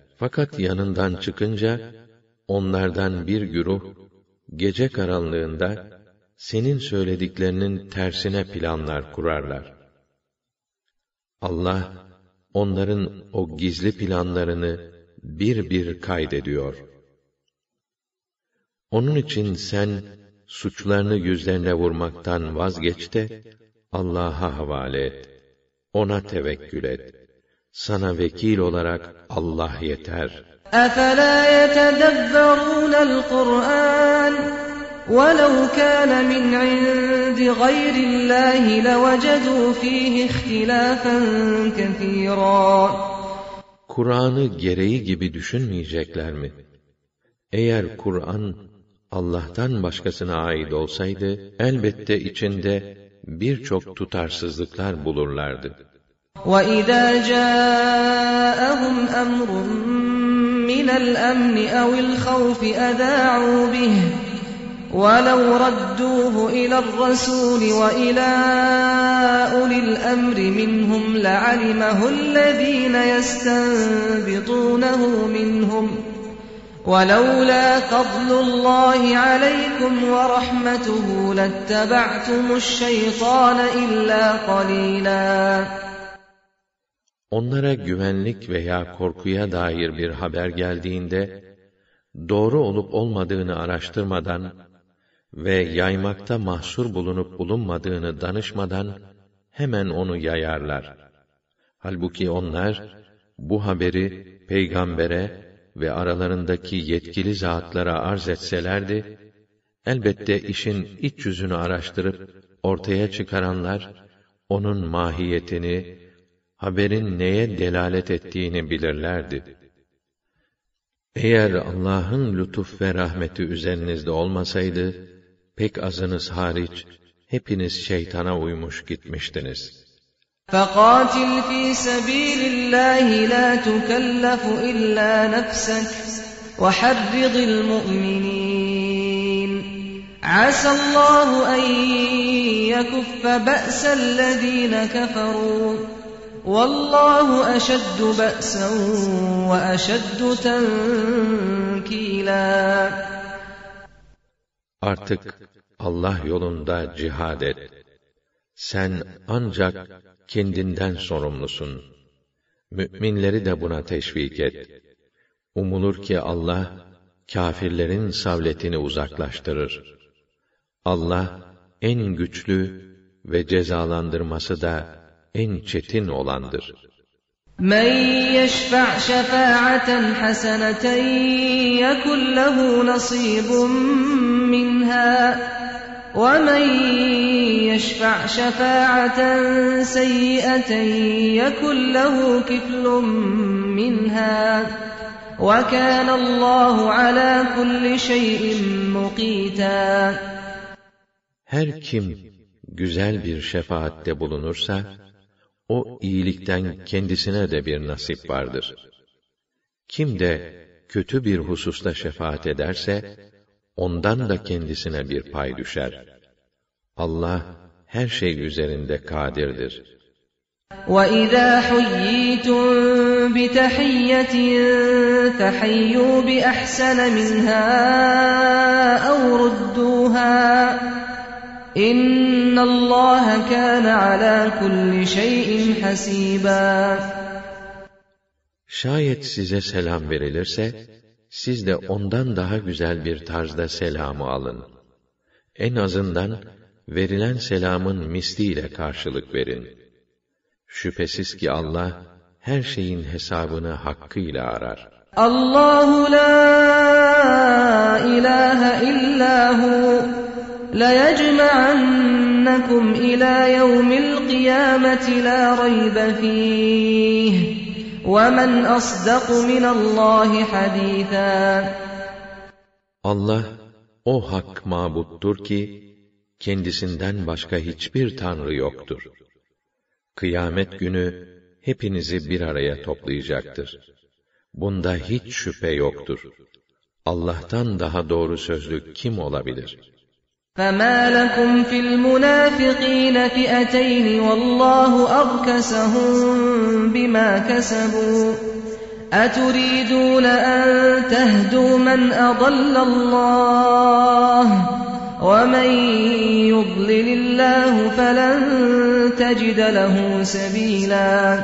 Fakat yanından çıkınca, onlardan bir güruh, gece karanlığında, senin söylediklerinin tersine planlar kurarlar. Allah, onların o gizli planlarını bir bir kaydediyor.'' Onun için sen suçlarını yüzlerine vurmaktan vazgeç de Allah'a havale et. Ona tevekkül et Sana vekil olarak Allah yeter. أَفَلَا يَتَدَبَّرُونَ الْقُرْآنَ وَلَوْ كَانَ مِنْ عِنْدِ غَيْرِ اللّٰهِ لَوَجَدُوا ف۪يهِ اخْتِلَافًا كَثِيرًا Kur'an'ı gereği gibi düşünmeyecekler mi? Eğer Kur'an Allah'tan başkasına ait olsaydı, elbette içinde birçok tutarsızlıklar bulurlardı. وَإِذَا جَاءَهُمْ أَمْرٌ مِّنَ الْأَمْنِ أَوِ الْخَوْفِ أَذَاعُوا بِهِ وَلَوْ رَدُّوهُ إِلَى الرَّسُولِ وَإِلَى أُولِي الْأَمْرِ مِنْهُمْ لَعَلِمَهُ الَّذِينَ يَسْتَنبِطُونَهُ مِنْهُمْ ۗ وَلَوْلَا فَضْلُ اللّٰهِ عَلَيْكُمْ وَرَحْمَتُهُ لَاتَّبَعْتُمُ الشَّيْطَانَ إِلَّا قَلِيلًا Onlara güvenlik veya korkuya dair bir haber geldiğinde, doğru olup olmadığını araştırmadan ve yaymakta mahsur bulunup bulunmadığını danışmadan, hemen onu yayarlar. Halbuki onlar, bu haberi peygambere ve aralarındaki yetkili zatlara arz etselerdi, elbette işin iç yüzünü araştırıp ortaya çıkaranlar, onun mahiyetini, haberin neye delalet ettiğini bilirlerdi. Eğer Allah'ın lütuf ve rahmeti üzerinizde olmasaydı, pek azınız hariç, hepiniz şeytana uymuş gitmiştiniz.'' فقاتل في سبيل الله لا تكلف إلا نفسك وحرض المؤمنين عسى الله أن يكف بأس الذين كفروا Vallahu eşeddu. Artık Allah yolunda cihad et. Sen ancak kendinden sorumlusun. Müminleri de buna teşvik et. Umulur ki Allah kâfirlerin savletini uzaklaştırır. Allah en güçlü ve cezalandırması da en çetin olandır. Men yeşfa' şefa'aten haseneten yekun lehu nasibun minha وَمَنْ يَشْفَعْ شَفَاعَةً سَيِّئَةً يَكُنْ لَهُ كِفْلٌ مِّنْهَا وَكَانَ اللّٰهُ عَلَى كُلِّ شَيْءٍ مُقِيتًا Her kim güzel bir şefaatte bulunursa, o iyilikten kendisine de bir nasip vardır. Kim de kötü bir hususta şefaat ederse, ondan da kendisine bir pay düşer. Allah, her şey üzerinde kadirdir.'' وَإِذَا حُيِّيتُم بِتَحِيَّةٍ فَحَيُّوا بِأَحْسَنَ مِنْهَا أَوْ رُدُّوهَا إِنَّ اللَّهَ كَانَ عَلَى كُلِّ شَيْءٍ حَسِيبًا Şayet size selam verilirse, siz de ondan daha güzel bir tarzda selamı alın. En azından verilen selamın misliyle karşılık verin.'' Şüphesiz ki Allah her şeyin hesabını hakkıyla arar. Allahu la ilahe illa hu yecma'annakum ila yevmil kıyameti la raybe fih ve men asdaku minallahi haditha Allah o hak mabuttur ki kendisinden başka hiçbir tanrı yoktur. Kıyamet günü hepinizi bir araya toplayacaktır. Bunda hiç şüphe yoktur. Allah'tan daha doğru sözlü kim olabilir? فَمَا لَكُمْ فِي الْمُنَافِقِينَ فِئَتَيْنِ وَاللّٰهُ أَرْكَسَهُم بِمَا كَسَبُوا أَتُرِيدُونَ أَن تَهْدُوا مَنْ أَضَلَّ اللّٰهُ وَمَنْ يُضْلِلِ اللّٰهُ فَلَنْ تَجِدَ لَهُ سَب۪يلًا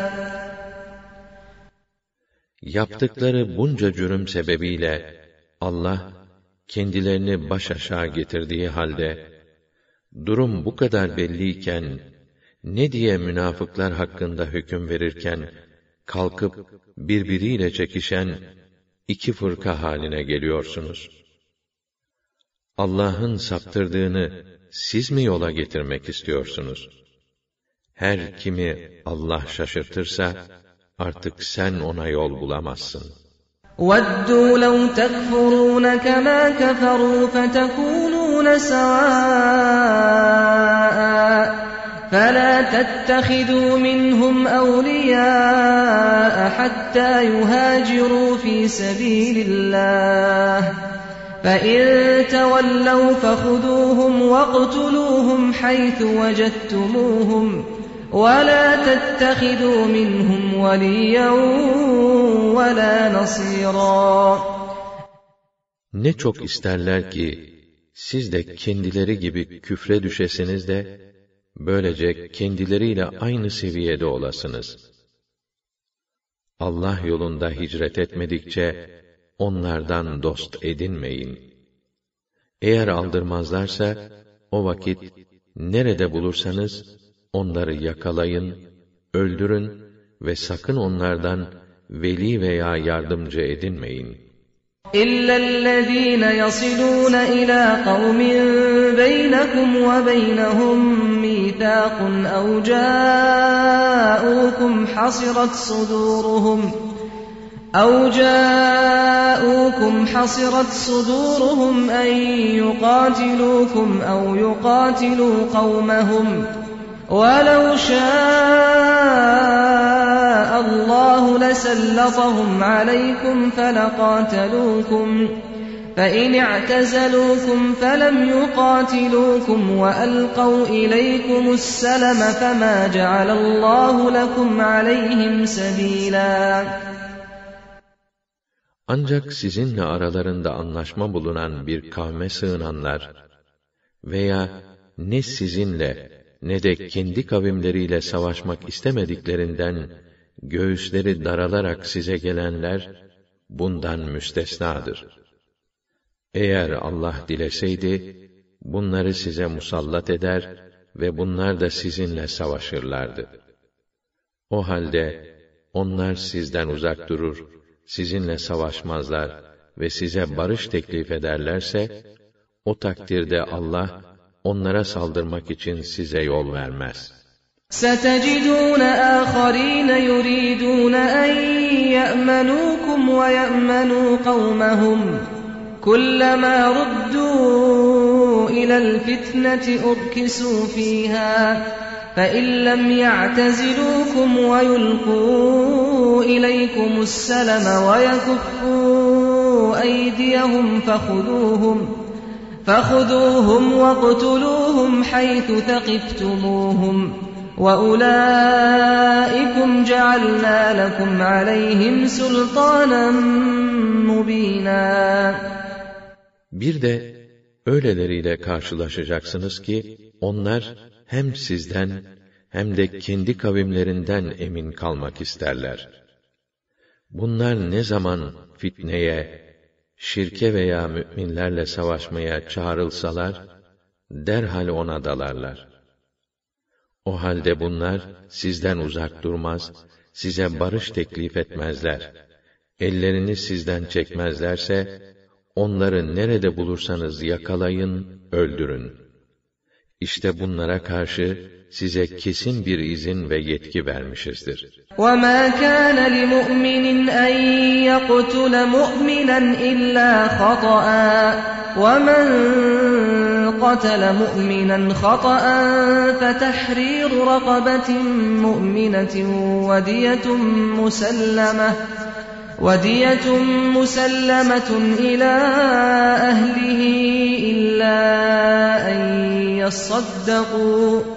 Yaptıkları bunca cürüm sebebiyle Allah kendilerini baş aşağı getirdiği halde durum bu kadar belliyken ne diye münafıklar hakkında hüküm verirken kalkıp birbiriyle çekişen iki fırka haline geliyorsunuz. Allah'ın saptırdığını siz mi yola getirmek istiyorsunuz? Her kimi Allah şaşırtırsa, artık sen ona yol bulamazsın. وَدُّوا لَوْ تَكْفُرُونَ كَمَا كَفَرُوا فَتَكُونُونَ سَوَاءً فَلَا تَتَّخِذُوا مِنْهُمْ أَوْلِيَاءَ حَتَّى يُهَاجِرُوا فِي سَبِيلِ اللَّهِ. فَإِن تَوَلَّوْا فَخُذُوهُمْ وَاقْتُلُوهُمْ حَيْثُ وَجَدتُّمُوهُمْ وَلَا تَتَّخِذُوا مِنْهُمْ وَلِيًّا وَلَا نَصِيرًا Ne çok isterler ki siz de kendileri gibi küfre düşesiniz de böylece kendileriyle aynı seviyede olasınız. Allah yolunda hicret etmedikçe onlardan dost edinmeyin. Eğer aldırmazlarsa o vakit nerede bulursanız onları yakalayın, öldürün ve sakın onlardan veli veya yardımcı edinmeyin. إِلَّا الَّذ۪ينَ يَصِلُونَ إِلَى قَوْمٍ بَيْنَكُمْ وَبَيْنَهُمْ مِيثَاقٌ أَوْ جَاءُوكُمْ حَصِرَتْ صُدُورُهُمْ أَوْ جَاءُوكُمْ حَصِرَتْ صُدُورُهُمْ أَن يُقَاتِلُوكُمْ أَوْ يُقَاتِلُوا قَوْمَهُمْ وَلَوْ شَاءَ اللّٰهُ لَسَلَّطَهُمْ عَلَيْكُمْ فَلَقَاتَلُوكُمْ فَإِنِ اعْتَزَلُوكُمْ فَلَمْ يُقَاتِلُوكُمْ وَأَلْقَوْا إِلَيْكُمُ السَّلَمَ فَمَا جَعَلَ اللّٰهُ لَكُمْ عَلَيْهِمْ سَب۪يلًا Ancak sizinle aralarında anlaşma bulunan bir kavme sığınanlar veya ne sizinle ne de kendi kavimleriyle savaşmak istemediklerinden göğüsleri daralarak size gelenler bundan müstesnadır. Eğer Allah dileseydi bunları size musallat eder ve bunlar da sizinle savaşırlardı. O halde onlar sizden uzak durur, sizinle savaşmazlar ve size barış teklif ederlerse o takdirde Allah onlara saldırmak için size yol vermez. سَتَجِدُونَ آخَرِينَ يُرِيدُونَ أَن يَأْمَنُوكُمْ وَيَأْمَنُوا قَوْمَهُمْ. كُلَّمَا رُدُّوا إلى الفتنة أركسوا فيها. فإن لم يعتزلوكم ويلقوا إليكم السلم ويكفوا أيديهم فخذوهم. فخذوهم واقتلوهم حيث ثقفتموهم وأولئكم جعلنا لكم عليهم سلطانا مبينا Bir de öyleleriyle karşılaşacaksınız ki onlar hem sizden hem de kendi kavimlerinden emin kalmak isterler. Bunlar ne zaman fitneye, şirke veya müminlerle savaşmaya çağrılsalar, derhal ona dalarlar. O halde bunlar sizden uzak durmaz, size barış teklif etmezler. Ellerini sizden çekmezlerse, onları nerede bulursanız yakalayın, öldürün. İşte bunlara karşı size kesin bir izin ve yetki vermişizdir. وَمَا كَانَ لِمُؤْمِنٍ أَن يَقْتُلَ مُؤْمِنًا إِلَّا خَطَأً وَمَن قَتَلَ مُؤْمِنًا خَطَأً فَتَحْرِيرُ رَقَبَةٍ مُؤْمِنَةٍ وَدِيَةٌ مُسَلَّمَةٌ وَدِيَةٌ مُسَلَّمَةٌ إِلَى أَهْلِهِ إِلَّا أَن يَصَّدَّقُوا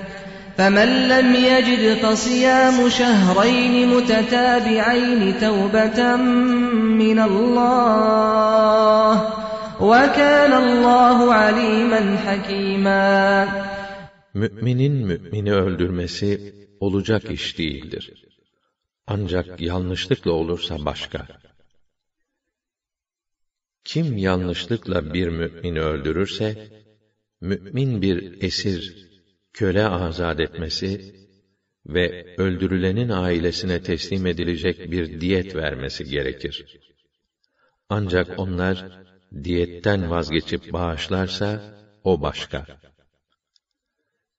فمن لم يجد فصيام شهرين متتابعين توبة من الله وكان الله عليما حكيما Müminin mümini öldürmesi olacak iş değildir. Ancak yanlışlıkla olursa başka. Kim yanlışlıkla bir mümini öldürürse, mümin bir esir, köle azad etmesi ve öldürülenin ailesine teslim edilecek bir diyet vermesi gerekir. Ancak onlar diyetten vazgeçip bağışlarsa o başka.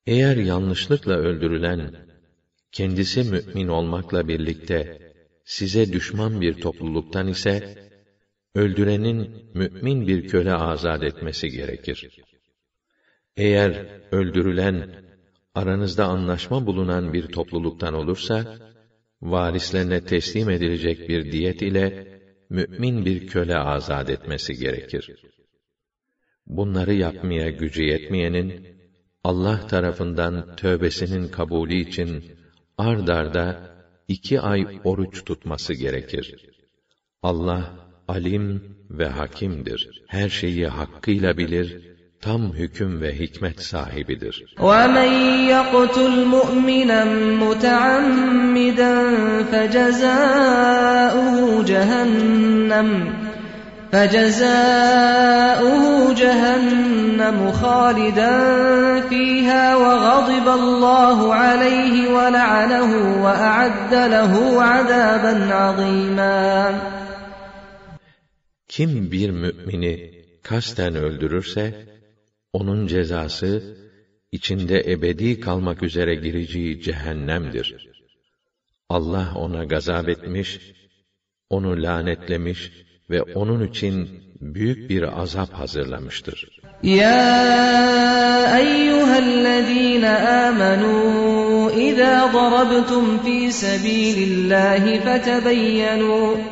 Eğer yanlışlıkla öldürülen kendisi mümin olmakla birlikte size düşman bir topluluktan ise öldürenin mümin bir köle azad etmesi gerekir. Eğer öldürülen aranızda anlaşma bulunan bir topluluktan olursa varislerine teslim edilecek bir diyet ile mümin bir köle azad etmesi gerekir. Bunları yapmaya gücü yetmeyenin Allah tarafından tövbesinin kabulü için ard arda iki ay oruç tutması gerekir. Allah alim ve hakimdir. Her şeyi hakkıyla bilir, tam hüküm ve hikmet sahibidir. وَمَنْ يَقْتُلْ مُؤْمِنًا مُتَعَمِّدًا فَجَزَاؤُهُ جَهَنَّمُ فَجَزَاؤُهُ جَهَنَّمُ خَالِدًا فِيهَا وَغَضِبَ اللَّهُ عَلَيْهِ وَلَعَنَهُ وَأَعَدَّ لَهُ عَذَابًا عَظِيمًا Kim bir mümini kasten öldürürse, onun cezası, içinde ebedi kalmak üzere gireceği cehennemdir. Allah ona gazap etmiş, onu lanetlemiş ve onun için büyük bir azap hazırlamıştır. Ya eyyühellezîne âmenû, izâ darabtum fî sebîlillâhi fetebeyyenû, فتبينوا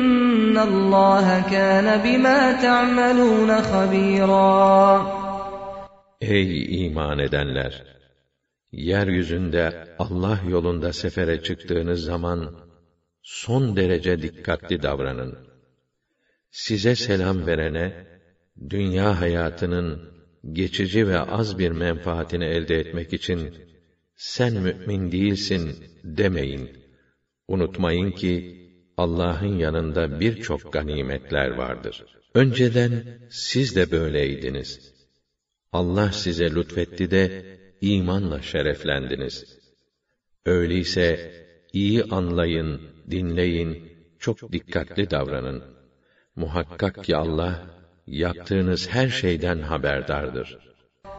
İnna Allah kana bima ta'malun habira. Ey iman edenler! Yeryüzünde Allah yolunda sefere çıktığınız zaman son derece dikkatli davranın. Size selam verene dünya hayatının geçici ve az bir menfaatini elde etmek için sen mümin değilsin demeyin. Unutmayın ki Allah'ın yanında birçok ganimetler vardır. Önceden siz de böyleydiniz. Allah size lütfetti de imanla şereflendiniz. Öyleyse iyi anlayın, dinleyin, çok dikkatli davranın. Muhakkak ki Allah yaptığınız her şeyden haberdardır.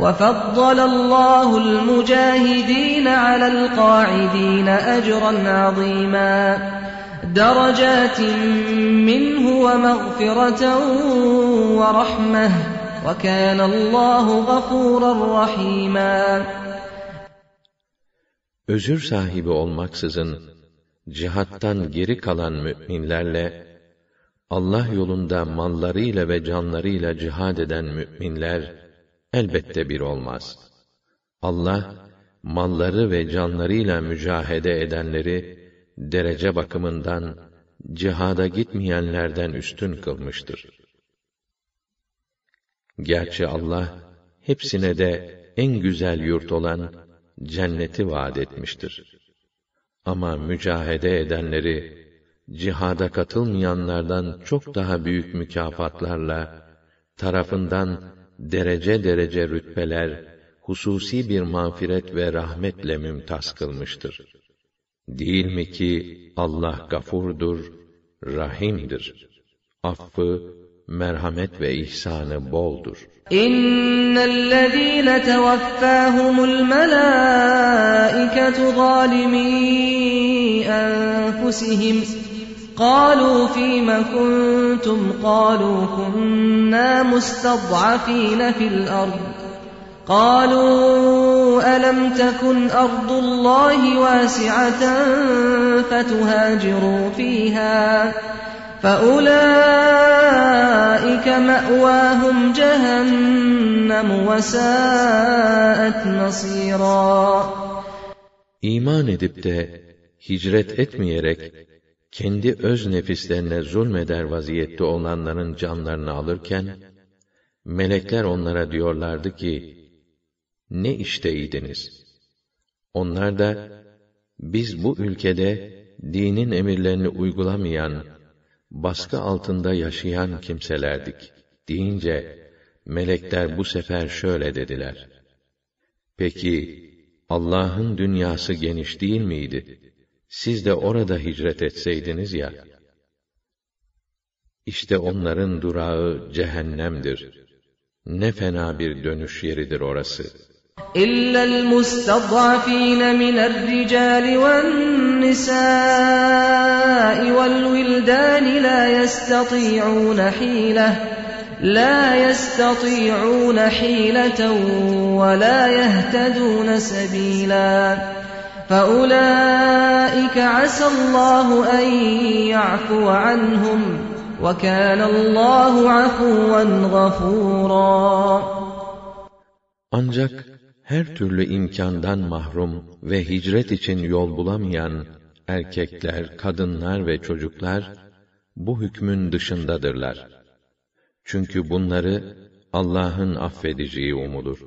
وفضل الله المجاهدين على القاعدين أجرا عظيما درجات منه ومغفرة ورحمة وَكَانَ اللّٰهُ غَفُورًا رَحِيمًا Özür sahibi olmaksızın, cihattan geri kalan müminlerle, Allah yolunda mallarıyla ve canlarıyla cihad eden müminler, elbette bir olmaz. Allah, malları ve canlarıyla mücahede edenleri, derece bakımından, cihada gitmeyenlerden üstün kılmıştır. Gerçi Allah hepsine de en güzel yurt olan cenneti vaad etmiştir. Ama mücahede edenleri cihada katılmayanlardan çok daha büyük mükafatlarla tarafından derece derece rütbeler, hususi bir mağfiret ve rahmetle mümtaz kılmıştır. Değil mi ki Allah gafurdur, rahimdir. Affı, merhamet ve ihsanı boldur. İnnellezîne tevaffâhumul melâiketu zâlimî enfusihim قالوا فيم كنتم قالوا كنا مستضعفين في الأرض. قالوا ألم تكن أرض الله واسعة فتهاجروا فيها فَأُولَٰئِكَ مَأْوَاهُمْ جَهَنَّمُ وَسَاءَتْ مَصِيرًا. İman edip de hicret etmeyerek kendi öz nefislerine zulmeder vaziyette olanların canlarını alırken melekler onlara diyorlardı ki ne işteydiniz? Onlar da biz bu ülkede dinin emirlerini uygulamayan baskı altında yaşayan kimselerdik deyince melekler bu sefer şöyle dediler. Peki Allah'ın dünyası geniş değil miydi? Siz de orada hicret etseydiniz ya. İşte onların durağı cehennemdir. Ne fena bir dönüş yeridir orası.'' إلا المستضعفين من الرجال والنساء والولدان لا يستطيعون حيلة لا يستطيعون حيلة ولا يهتدون سبيلا فأولئك عسى الله أن يعفو عنهم وكان الله عفوا غفورا Ancak her türlü imkandan mahrum ve hicret için yol bulamayan erkekler, kadınlar ve çocuklar bu hükmün dışındadırlar. Çünkü bunları Allah'ın affedeceği umulur.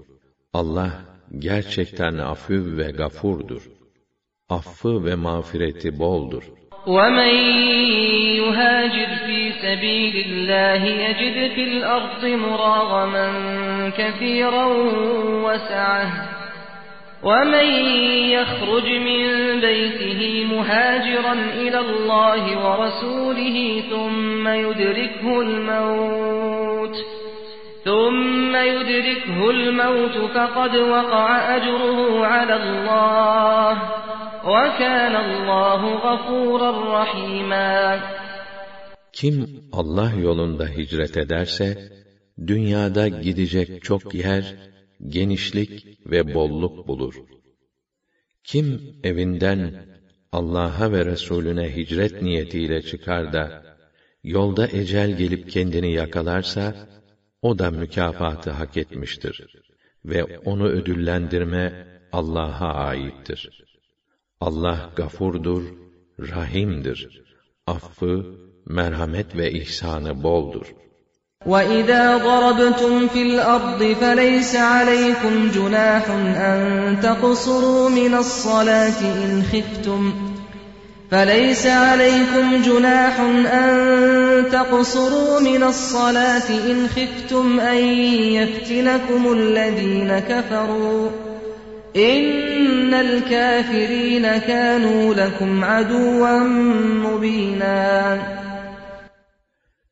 Allah gerçekten afü ve gafurdur. Affı ve mağfireti boldur. وَمَنْ يُهَاجِرْ فِي سَبِيلِ اللّٰهِ يَجِدْ فِي الْأَرْضِ مُرَاغَمًا كَثِيرًا وَسَعَةً وَمَنْ يَخْرُجْ مِنْ بَيْتِهِ مُهَاجِرًا إِلَى اللّٰهِ وَرَسُولِهِ ثُمَّ يُدْرِكْهُ الْمَوْتُ ثم يدركه الموت فقد وقع أجره على الله وكان الله غفورا رحيما Kim Allah yolunda hicret ederse, dünyada gidecek çok yer, genişlik ve bolluk bulur. Kim evinden Allah'a ve Resulüne hicret niyetiyle çıkar da, yolda ecel gelip kendini yakalarsa, o da mükafatı hak etmiştir. Ve onu ödüllendirme Allah'a aittir. Allah gafurdur, rahimdir. Affı, merhamet ve ihsanı boldur. وَإِذَا ضَرَبْتُمْ فِي الْأَرْضِ فَلَيْسَ عَلَيْكُمْ جُنَاحٌ أَن تَقْصُرُوا مِنَ الصَّلَاةِ إِنْ خِفْتُمْ فَلَيْسَ عَلَيْكُمْ جُنَاحٌ أَن تَقْصُرُوا مِنَ الصَّلَاةِ إِنْ خِفْتُمْ أَن يَفْتِنَكُمُ الَّذِينَ كَفَرُوا إِنَّ الْكَافِرِينَ كَانُوا لَكُمْ عَدُوًّا مُبِينًا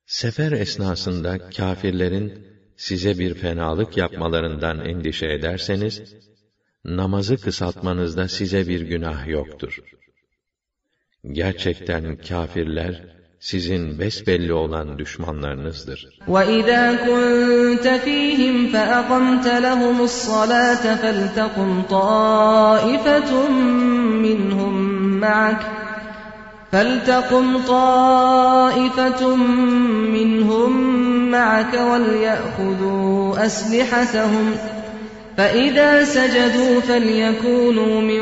Sefer esnasında kâfirlerin size bir fenalık yapmalarından endişe ederseniz, namazı kısaltmanızda size bir günah yoktur. Gerçekten kâfirler, sizin besbelli olan düşmanlarınızdır. وَإِذَا كُنْتَ فِيهِمْ فَأَقَمْتَ لَهُمُ الصَّلَاةَ فَلْتَقُمْ طَائِفَةٌ مِّنْهُمْ مَعَكَ فلتقم طائفة منهم معك وليأخذوا أسلحتهم فإذا سجدوا فليكونوا من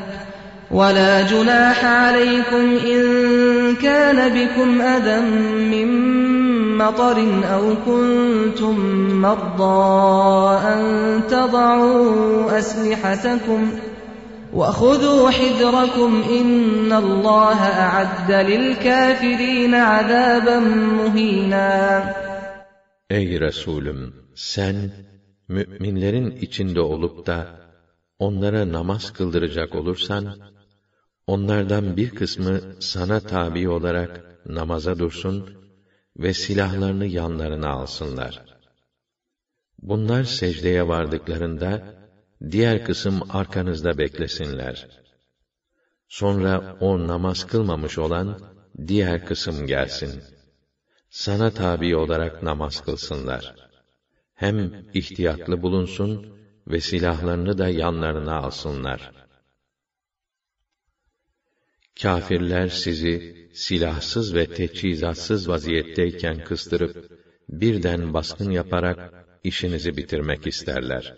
وَلَا جُنَاحَ عَلَيْكُمْ إِن كَانَ بِكُمْ أَذًى مِّن مَّطَرٍ أَوْ كُنتُم مَّرْضَىٰ أَن تَضَعُوا أَسْلِحَتَكُمْ ۖ وَخُذُوا حِذْرَكُمْ إِنَّ اللّٰهَ أَعَدَّ لِلْكَافِرِينَ عَذَابًا مُهِينًا Ey Resulüm! Sen, müminlerin içinde olup da, onlara namaz kıldıracak olursan, onlardan bir kısmı sana tabi olarak namaza dursun ve silahlarını yanlarına alsınlar. Bunlar secdeye vardıklarında, diğer kısım arkanızda beklesinler. Sonra o namaz kılmamış olan diğer kısım gelsin. Sana tabi olarak namaz kılsınlar. Hem ihtiyatlı bulunsun ve silahlarını da yanlarına alsınlar. Kafirler sizi silahsız ve teçhizatsız vaziyetteyken kıstırıp birden baskın yaparak işinizi bitirmek isterler.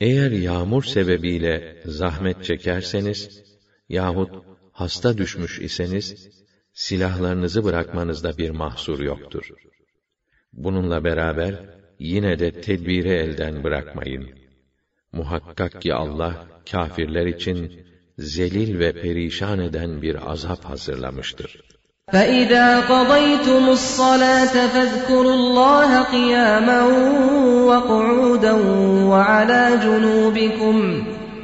Eğer yağmur sebebiyle zahmet çekerseniz yahut hasta düşmüş iseniz silahlarınızı bırakmanızda bir mahsur yoktur. Bununla beraber yine de tedbiri elden bırakmayın. Muhakkak ki Allah kâfirler için zelil ve perişan eden bir azap hazırlamıştır. فَإِذَا قَضَيْتُمُ الصَّلَاةَ فَاذْكُرُوا اللَّهَ قِيَامًا وَقُعُودًا وَعَلَى جُنُوبِكُمْ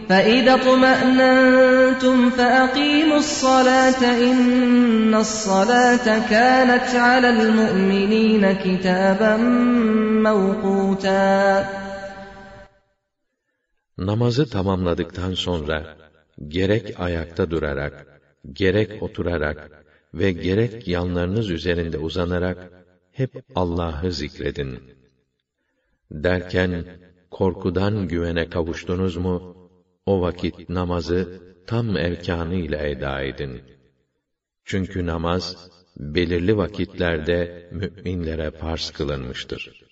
فَإِذَا اطْمَأْنَنْتُمْ فَأَقِيمُوا الصَّلَاةَ إِنَّ الصَّلَاةَ كَانَتْ عَلَى الْمُؤْمِنِينَ كِتَابًا مَوْقُوتًا Namazı tamamladıktan sonra gerek ayakta durarak, gerek oturarak ve gerek yanlarınız üzerinde uzanarak hep Allah'ı zikredin. Derken korkudan güvene kavuştunuz mu o vakit namazı tam erkanı ile eda edin. Çünkü namaz belirli vakitlerde müminlere farz kılınmıştır.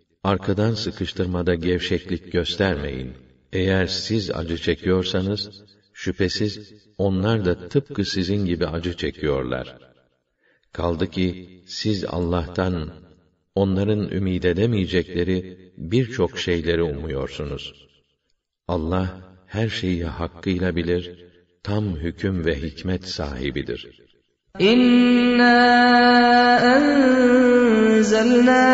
arkadan sıkıştırmada gevşeklik göstermeyin. Eğer siz acı çekiyorsanız şüphesiz onlar da tıpkı sizin gibi acı çekiyorlar. Kaldı ki siz Allah'tan onların ümid edemeyecekleri birçok şeyleri umuyorsunuz. Allah her şeyi hakkıyla bilir, tam hüküm ve hikmet sahibidir. İnna enzelna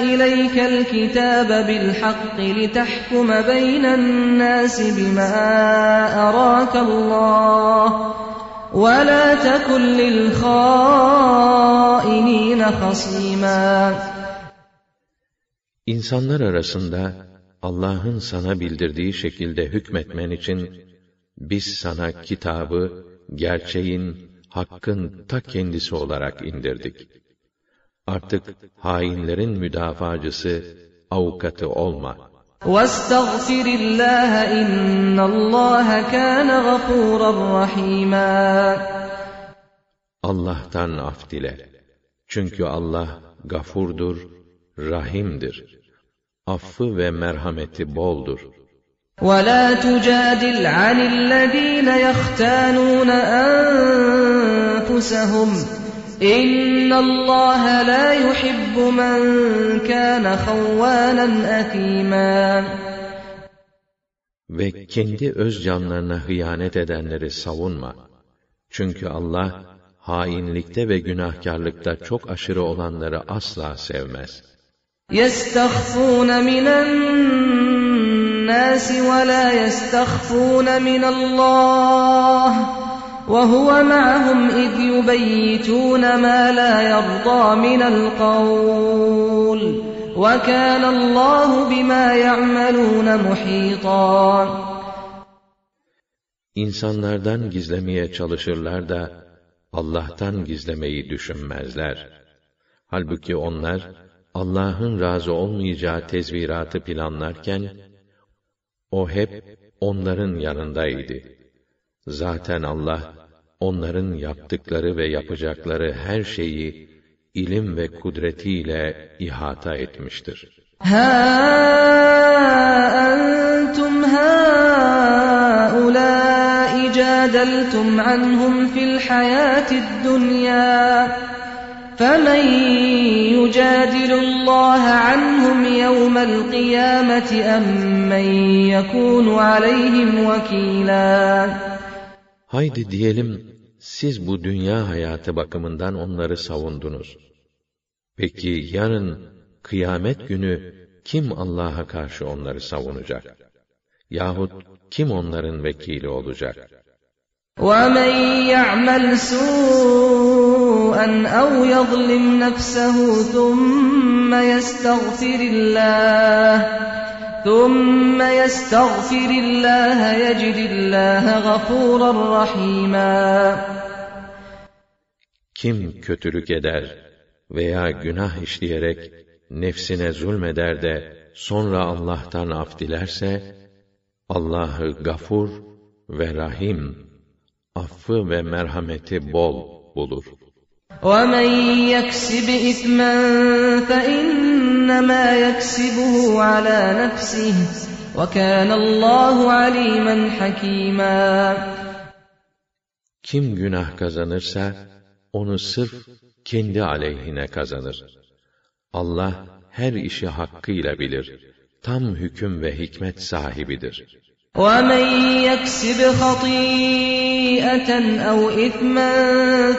ileykel kitabe bil hakki litahkume beynen nasi bima arakallah ve la tekun lil. İnsanlar arasında Allah'ın sana bildirdiği şekilde hükmetmen için biz sana kitabı, gerçeğin, hakkın ta kendisi olarak indirdik. Artık hainlerin müdafacısı, avukatı olma. وَاسْتَغْفِرِ اللّٰهَ اِنَّ اللّٰهَ كَانَ غَفُورًا رَحِيمًا Allah'tan af dile. Çünkü Allah gafurdur, rahimdir. Affı ve merhameti boldur. وَلَا تُجَادِلْ عَنِ الَّذ۪ينَ يَخْتَانُونَ أَنفُسَهُمْ اِنَّ اللّٰهَ لَا يُحِبُّ مَنْ كَانَ خَوَّانًا اَث۪يمًا Ve kendi öz canlarına hıyanet edenleri savunma. Çünkü Allah, hainlikte ve günahkarlıkta çok aşırı olanları asla sevmez. يَسْتَخْفُونَ مِنَ النَّاسِ وَلَا يَسْتَخْفُونَ مِنَ اللّٰهِ وَهُوَ مَعَهُمْ إِذْ يُبَيِّتُونَ مَا لَا يَرْضَى مِنَ الْقَوْلِ وَكَانَ اللّٰهُ بِمَا يَعْمَلُونَ مُحِيطًا İnsanlardan gizlemeye çalışırlar da Allah'tan gizlemeyi düşünmezler. Halbuki onlar Allah'ın razı olmayacağı tezviratı planlarken o hep onların yanındaydı. Zaten Allah onların yaptıkları ve yapacakları her şeyi ilim ve kudretiyle ihata etmiştir. Ha entum haulâi cadeltum anhum fil hayâtid dunyâ فَمَنْ يُجَادِلُ اللّٰهَ عَنْهُمْ يَوْمَ الْقِيَامَةِ اَمْ مَنْ يَكُونُ عَلَيْهِمْ وَكِيلًا Haydi diyelim, siz bu dünya hayatı bakımından onları savundunuz. Peki yarın, kıyamet günü, kim Allah'a karşı onları savunacak? Yahut kim onların vekili olacak? وَمَنْ يَعْمَلْ سُوءًا أَوْ يَظْلِمْ نَفْسَهُ ثُمَّ يَسْتَغْفِرِ اللَّهَ ثُمَّ يَسْتَغْفِرِ اللَّهَ يَجِدِ اللَّهَ غَفُورًا رَحِيمًا Kim kötülük eder veya günah işleyerek nefsine zulmeder de sonra Allah'tan af dilerse Allah'ı gafur ve rahim affı ve merhameti bol bulur. وَمَنْ يَكْسِبْ إِثْمًا فَإِنَّمَا يَكْسِبُهُ عَلَى نَفْسِهِ وَكَانَ اللّٰهُ عَلِيمًا حَكِيمًا Kim günah kazanırsa, onu sırf kendi aleyhine kazanır. Allah her işi hakkıyla bilir. Tam hüküm ve hikmet sahibidir. وَمَنْ يَكْسِبْ خَطِيئَةً أَوْ إِثْمًا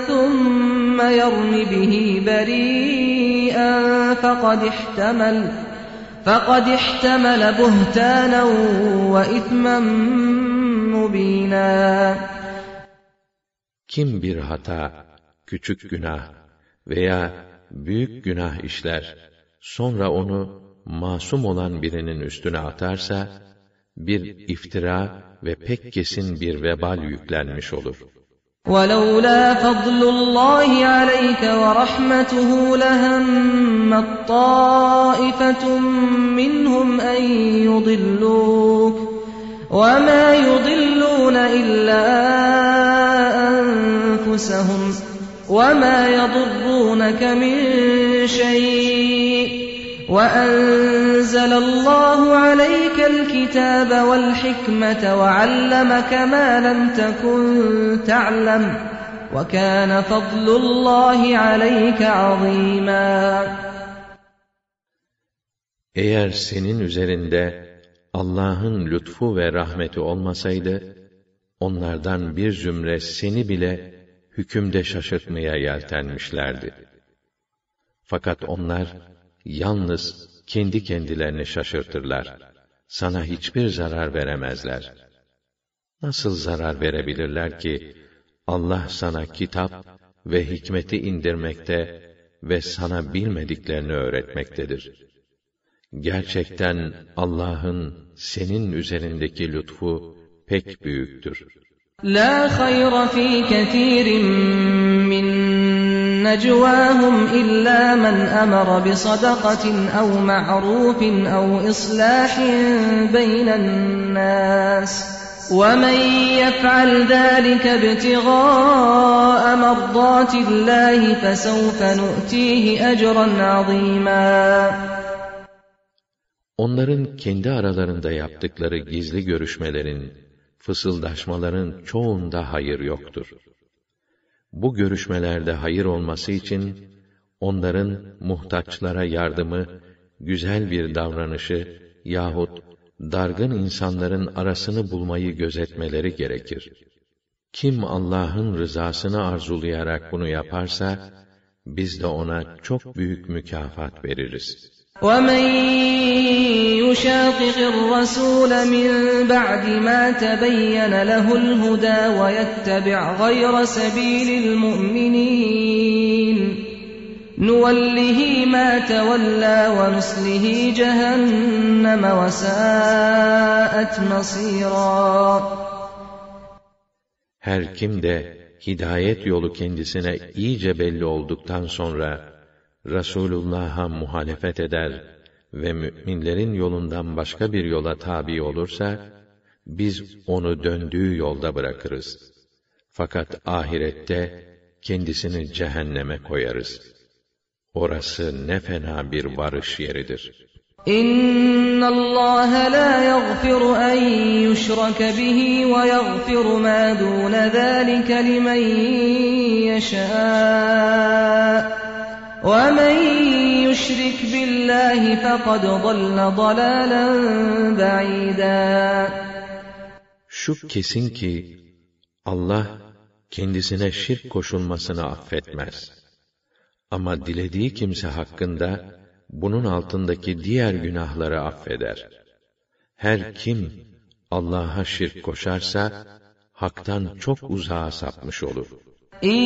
ثُمَّ يَرْمِ بِهِ بَرِيئًا فَقَدِ احْتَمَلَ فَقَدِ احْتَمَلَ بُهْتَانًا وَإِثْمًا مُبِينًا Kim bir hata, küçük günah veya büyük günah işler, sonra onu masum olan birinin üstüne atarsa, bir iftira ve pek kesin bir vebal yüklenmiş olur. ولولا فضل الله عليك ورحمته لهمت طائفة منهم أن يضلوك وما يضلون إلا أنفسهم وما يضرونك من شيء وأنزل الله عليك الكتاب والحكمة وعلمك ما لم تكن تعلم وكان فضل الله عليك عظيما Eğer senin üzerinde Allah'ın lütfu ve rahmeti olmasaydı, onlardan bir zümre seni bile hükümde şaşırtmaya yeltenmişlerdi. Fakat onlar, yalnız kendi kendilerini şaşırtırlar. Sana hiçbir zarar veremezler. Nasıl zarar verebilirler ki, Allah sana kitap ve hikmeti indirmekte ve sana bilmediklerini öğretmektedir. Gerçekten Allah'ın senin üzerindeki lütfu pek büyüktür. La hayra fi ketirin min necvahum illa men emara bi sadakatin ev ma'rufin ev islahin beynen nas. ومن يفعل ذلك ابتغاء مرضات الله فسوف نؤتيه أجرا عظيما Onların kendi aralarında yaptıkları gizli görüşmelerin, fısıldaşmaların çoğunda hayır yoktur. Bu görüşmelerde hayır olması için, onların muhtaçlara yardımı, güzel bir davranışı yahut dargın insanların arasını bulmayı gözetmeleri gerekir. Kim Allah'ın rızasını arzulayarak bunu yaparsa, biz de ona çok büyük mükafat veririz.'' ومن يشاقق الرسول من بعد ما تبين له الهدى ويتبع غير سبيل المؤمنين نوله ما تولى ونصله جهنم وساءت مصيرا Her kim de hidayet yolu kendisine iyice belli olduktan sonra Resulullah'a muhalefet eder ve müminlerin yolundan başka bir yola tabi olursa, biz onu döndüğü yolda bırakırız. Fakat ahirette kendisini cehenneme koyarız. Orası ne fena bir varış yeridir. İnna Allah la yaghfiru en yushraka bihi ve yaghfiru ma dun zalika limen yasha. وَمَنْ يُشْرِكْ بِاللّٰهِ فَقَدْ ضَلَّ ضَلَالًا بَعِيدًا Şu kesin ki Allah kendisine şirk koşulmasını affetmez. Ama dilediği kimse hakkında bunun altındaki diğer günahları affeder. Her kim Allah'a şirk koşarsa haktan çok uzağa sapmış olur. İn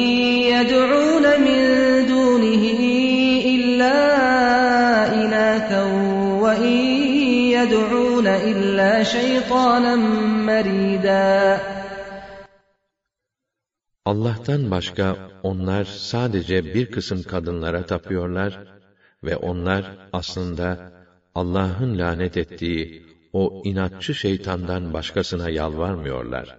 yed'ûne min dûnihi إلا إناثا وإن يدعون إلا شيطانا مريدا Allah'tan başka onlar sadece bir kısım kadınlara tapıyorlar ve onlar aslında Allah'ın lanet ettiği o inatçı şeytandan başkasına yalvarmıyorlar.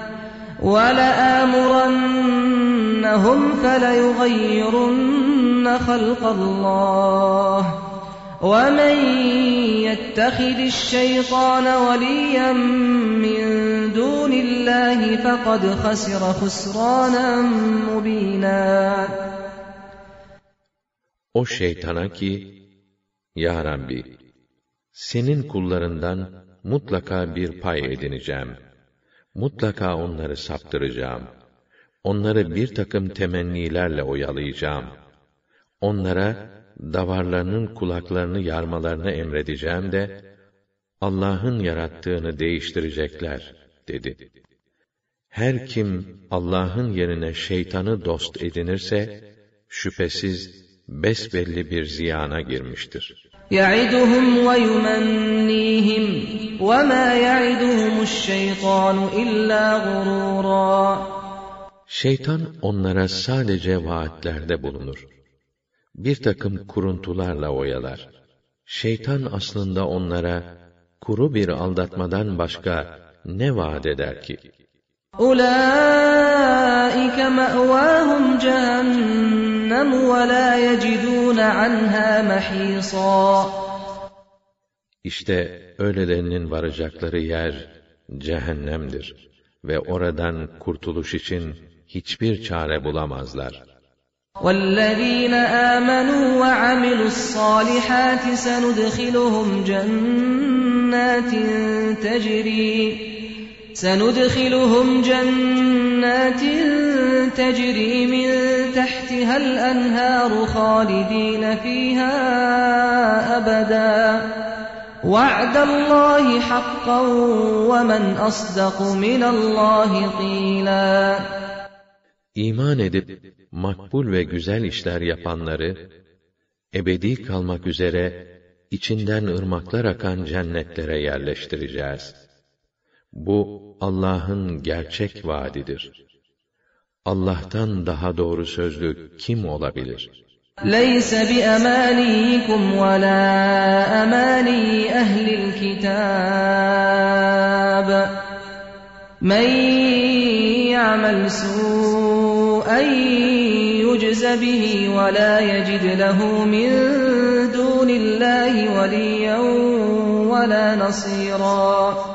ولآمرنهم فليغيرن خلق الله وَمَنْ يَتَّخِذِ الشَّيْطَانَ وَلِيًّا مِّن دُونِ اللّٰهِ فَقَدْ خَسِرَ خُسْرَانًا مُب۪ينًا O şeytana ki, Ya Rabbi, senin kullarından mutlaka bir pay edineceğim. Mutlaka onları saptıracağım. Onları bir takım temennilerle oyalayacağım. Onlara davarlarının kulaklarını yarmalarını emredeceğim de, Allah'ın yarattığını değiştirecekler, dedi. Her kim Allah'ın yerine şeytanı dost edinirse, şüphesiz besbelli bir ziyana girmiştir. يَعِدُهُمْ وَيُمَنِّيهِمْ وَمَا يَعِدُهُمُ الشَّيْطَانُ إِلَّا غُرُورًا Şeytan onlara sadece vaatlerde bulunur. Bir takım kuruntularla oyalar. Şeytan aslında onlara kuru bir aldatmadan başka ne vaat eder ki?' أُولَٰئِكَ مَأْوَاهُمْ جَهَنَّمُ وَلَا يَجِدُونَ عَنْهَا مَحِيصًا İşte öylelerinin varacakları yer cehennemdir ve oradan kurtuluş için hiçbir çare bulamazlar. وَالَّذ۪ينَ آمَنُوا وَعَمِلُوا الصَّالِحَاتِ سَنُدْخِلُهُمْ جَنَّاتٍ تَجْرِي سندخلهم جنات تجري من تحتها الأنهار خالدين فيها أبدا وعد الله حقا ومن أصدق من الله قيلا İman edip makbul ve güzel işler yapanları ebedi kalmak üzere içinden ırmaklar akan cennetlere yerleştireceğiz. Bu Allah'ın gerçek vaadidir. Allah'tan daha doğru sözlü kim olabilir? لَيْسَ بِأَمَانِيكُمْ وَلَا أَمَانِي أَهْلِ الْكِتَابِ مَنْ يَعْمَلْ سُوءًا يُجْزَ بِهِ وَلَا يَجِدْ لَهُ مِنْ دُونِ اللّٰهِ وَلِيًّا وَلَا نَصِيرًا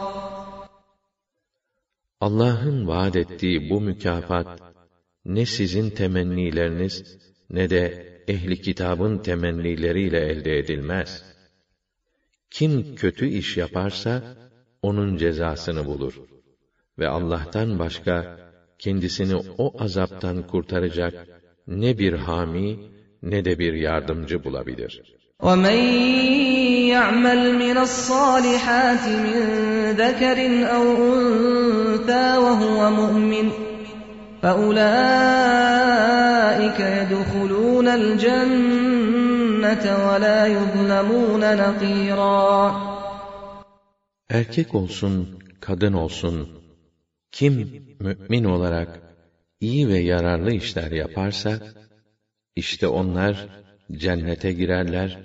Allah'ın vaad ettiği bu mükafat, ne sizin temennileriniz, ne de ehli kitabın temennileriyle elde edilmez. Kim kötü iş yaparsa, onun cezasını bulur. Ve Allah'tan başka, kendisini o azaptan kurtaracak ne bir hami, ne de bir yardımcı bulabilir. وَمَنْ يَعْمَلْ مِنَ الصَّالِحَاتِ مِنْ ذَكَرٍ أَوْ أُنْثَى وَهُوَ مُؤْمِنٌ فَأُولَٰئِكَ يَدْخُلُونَ الْجَنَّةَ وَلَا يُظْلَمُونَ نَقِيرًا Erkek olsun, kadın olsun, kim mümin olarak iyi ve yararlı işler yaparsa, işte onlar cennete girerler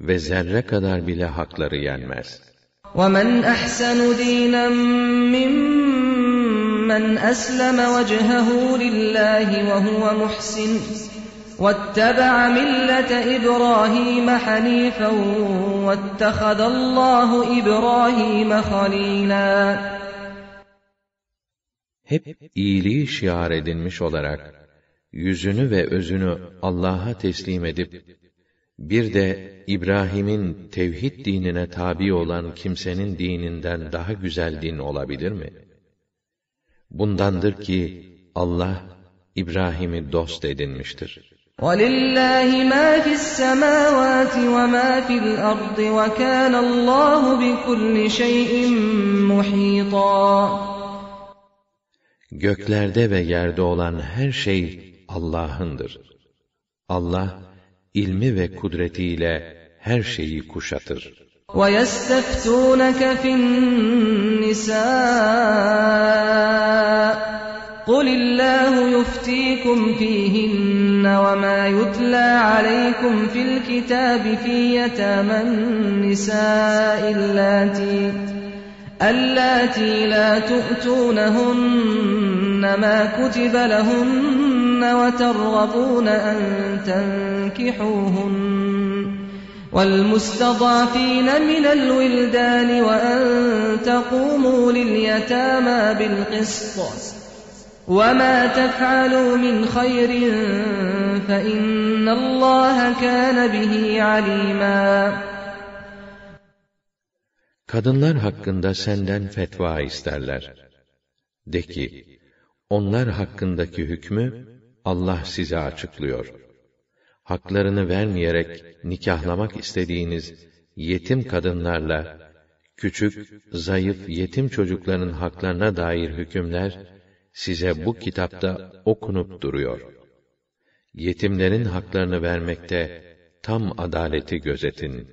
ve zerre kadar bile hakları yenmez. وَمَنْ أَحْسَنُ دِينًا مِّمَّنْ أَسْلَمَ وَجْهَهُ لِلَّهِ وَهُوَ مُحْسِنٌ وَاتَّبَعَ مِلَّةَ إِبْرَاهِيمَ حَنِيفًا وَاتَّخَذَ اللّٰهُ إِبْرَاهِيمَ خَلِيلًا Hep iyiliği şiar edinmiş olarak, yüzünü ve özünü Allah'a teslim edip, bir de İbrahim'in tevhid dinine tabi olan kimsenin dininden daha güzel din olabilir mi? Bundandır ki Allah İbrahim'i dost edinmiştir. وَلِلَّهِ مَا فِي السَّمَاوَاتِ وَمَا فِي الْأَرْضِ وَكَانَ اللّٰهُ بِكُلِّ شَيْءٍ مُحِيطًا Göklerde ve yerde olan her şey Allah'ındır. Allah, ilmi ve kudretiyle her şeyi kuşatır. وَيَسْتَفْتُونَكَ فِي النِّسَاءِ قُلِ اللَّهُ يُفْتِيكُمْ فِيهِنَّ وَمَا يُتْلَى عَلَيْكُمْ فِي الْكِتَابِ فِي يَتَامَى النِّسَاءِ اللَّاتِي اللاتي لا تؤتونهن ما كتب لهن وترغبون أن تنكحوهن والمستضعفين من الولدان وأن تقوموا لليتامى بالقسط وما تفعلوا من خير فإن الله كان به عليما Kadınlar hakkında senden fetva isterler. De ki, onlar hakkındaki hükmü Allah size açıklıyor. haklarını vermeyerek nikahlamak istediğiniz yetim kadınlarla küçük, zayıf yetim çocukların haklarına dair hükümler size bu kitapta okunup duruyor. Yetimlerin haklarını vermekte tam adaleti gözetin.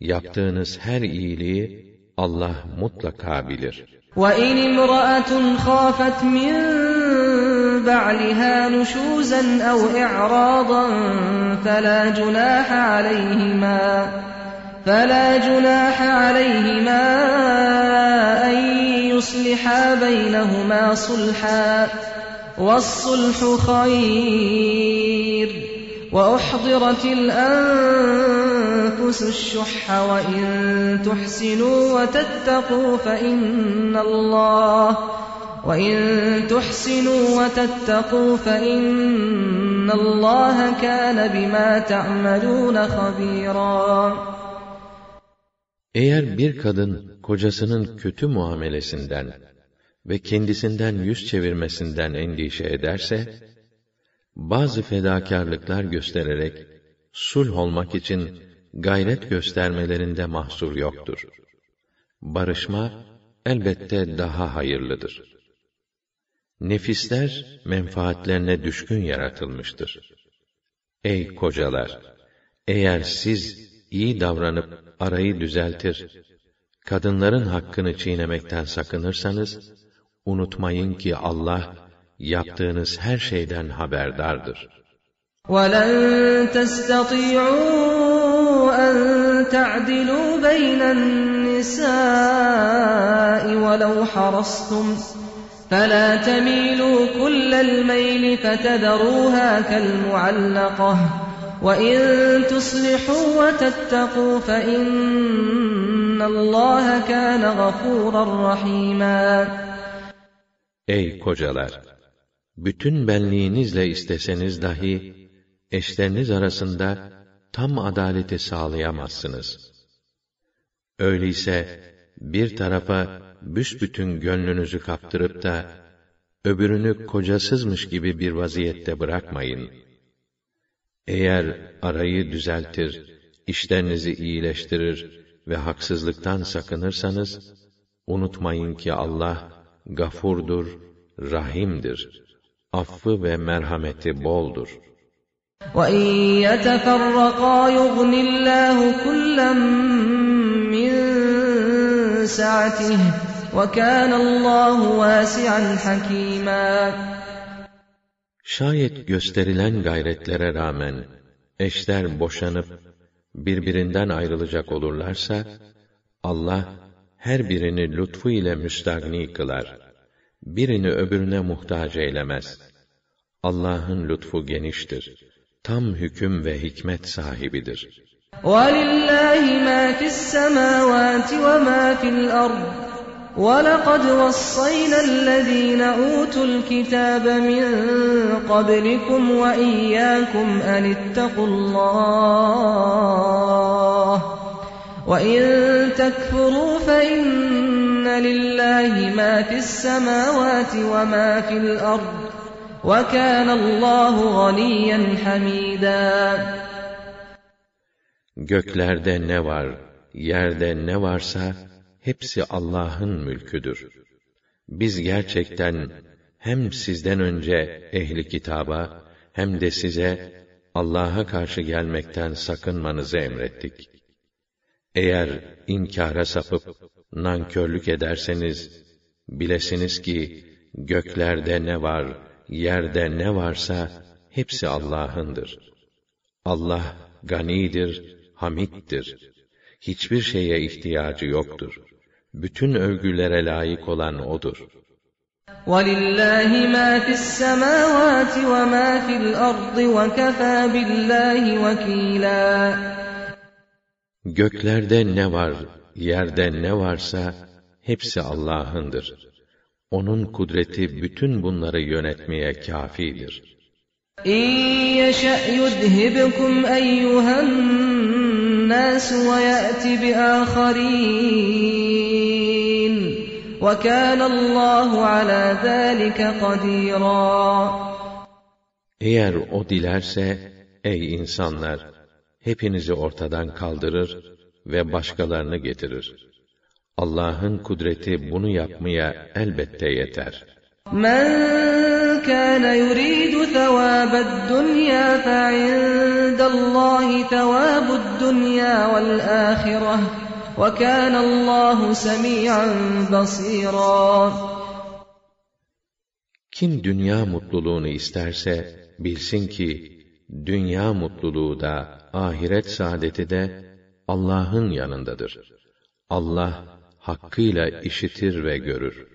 Yaptığınız her iyiliği Allah mutlaka bilir. وَاِنْ اِمْرَأَةٌ خَافَتْ مِنْ بَعْلِهَا نُشُوزًا اَوْ اِعْرَاضًا فَلَا جُنَاحَ عَلَيْهِمَا فَلَا جُنَاحَ عَلَيْهِمَا أَنْ يُصْلِحَا بَيْنَهُمَا صُلْحًا وَالصُّلْحُ خَيْرٌ وَأُحْضِرَتِ الْأَنفُسُ الشُّحَّ وَإِن تُحْسِنُوا وَتَتَّقُوا فَإِنَّ اللَّهَ وَإِن تُحْسِنُوا وَتَتَّقُوا فَإِنَّ اللَّهَ كَانَ بِمَا تَعْمَلُونَ خَبِيرًا Eğer bir kadın kocasının kötü muamelesinden ve kendisinden yüz çevirmesinden endişe ederse, bazı fedakarlıklar göstererek sulh olmak için gayret göstermelerinde mahsur yoktur. Barışma elbette daha hayırlıdır. Nefisler menfaatlerine düşkün yaratılmıştır. Ey kocalar, eğer siz iyi davranıp arayı düzeltir, kadınların hakkını çiğnemekten sakınırsanız, unutmayın ki Allah yaptığınız her şeyden haberdardır. وَلَنْ تَسْتَطِيعُوا أَنْ تَعْدِلُوا بَيْنَ النِّسَاءِ وَلَوْ حَرَصْتُمْ فَلَا تَمِيلُوا كُلَّ الْمَيْلِ فَتَذَرُوهَا كَالْمُعَلَّقَةِ وَإِنْ تُصْلِحُوا وَتَتَّقُوا فَإِنَّ اللَّهَ كَانَ غَفُورًا رَحِيمًا Ey kocalar! Bütün benliğinizle isteseniz dahi, eşleriniz arasında tam adaleti sağlayamazsınız. Öyleyse, bir tarafa büsbütün gönlünüzü kaptırıp da, öbürünü kocasızmış gibi bir vaziyette bırakmayın. Eğer arayı düzeltir, işlerinizi iyileştirir ve haksızlıktan sakınırsanız, unutmayın ki Allah, gafurdur, rahimdir. Affı ve merhameti boldur. وَاِنْ يَتَفَرَّقَا يُغْنِ اللّٰهُ كُلًّا مِّنْ سَعَتِهِ وَكَانَ اللّٰهُ وَاسِعًا حَكِيمًا Şayet gösterilen gayretlere rağmen eşler boşanıp birbirinden ayrılacak olurlarsa Allah her birini lütfu ile müstagni kılar. Birini öbürüne muhtaç eylemez. Allah'ın lütfu geniştir. Tam hüküm ve hikmet sahibidir. وَلِلَّهِ مَا فِي السَّمَاوَاتِ وَمَا فِي الْأَرْضِ وَلَقَدْ وَصَّيْنَا الَّذ۪ينَ أُوتُوا الْكِتَابَ مِنْ قَبْلِكُمْ وَإِيَّاكُمْ أَنِ اتَّقُوا اللّٰهِ وَاِنْ تَكْفُرُوا فَاِنَّ لِلّٰهِ مَا فِي السَّمَاوَاتِ وَمَا فِي الْأَرْضِ وَكَانَ اللّٰهُ غَنِيًّا حَمِيدًا. Göklerde ne var, yerde ne varsa, hepsi Allah'ın mülküdür. Biz gerçekten hem sizden önce ehli kitaba hem de size Allah'a karşı gelmekten sakınmanızı emrettik. Eğer inkara sapıp nankörlük ederseniz bilesiniz ki göklerde ne var, yerde ne varsa hepsi Allah'ındır. Allah ganidir, hamittir. Hiçbir şeye ihtiyacı yoktur Bütün övgülere layık olan O'dur. وَلِلَّهِ مَا فِي السَّمَاوَاتِ وَمَا فِي الْأَرْضِ وَكَفَى بِاللّٰهِ وَكِيلًا Göklerde ne var, yerde ne varsa hepsi Allah'ındır. Onun kudreti bütün bunları yönetmeye kâfidir. اِنْ يَشَأْ يُذْهِبْكُمْ اَيُّهَا النَّاسُ وَيَأْتِ بِآخَرِينَ وَكَانَ اللّٰهُ عَلَى ذَٰلِكَ قَدِيرًا Eğer O dilerse, Ey insanlar! Hepinizi ortadan kaldırır ve başkalarını getirir. Allah'ın kudreti bunu yapmaya elbette yeter. Men kana yuridu thawabad dunya fa thawabud dunya vel ahireh ve kana Allahu semi'an basira. Kim dünya mutluluğunu isterse bilsin ki dünya mutluluğu da ahiret saadeti de Allah'ın yanındadır. Allah hakkıyla işitir ve görür.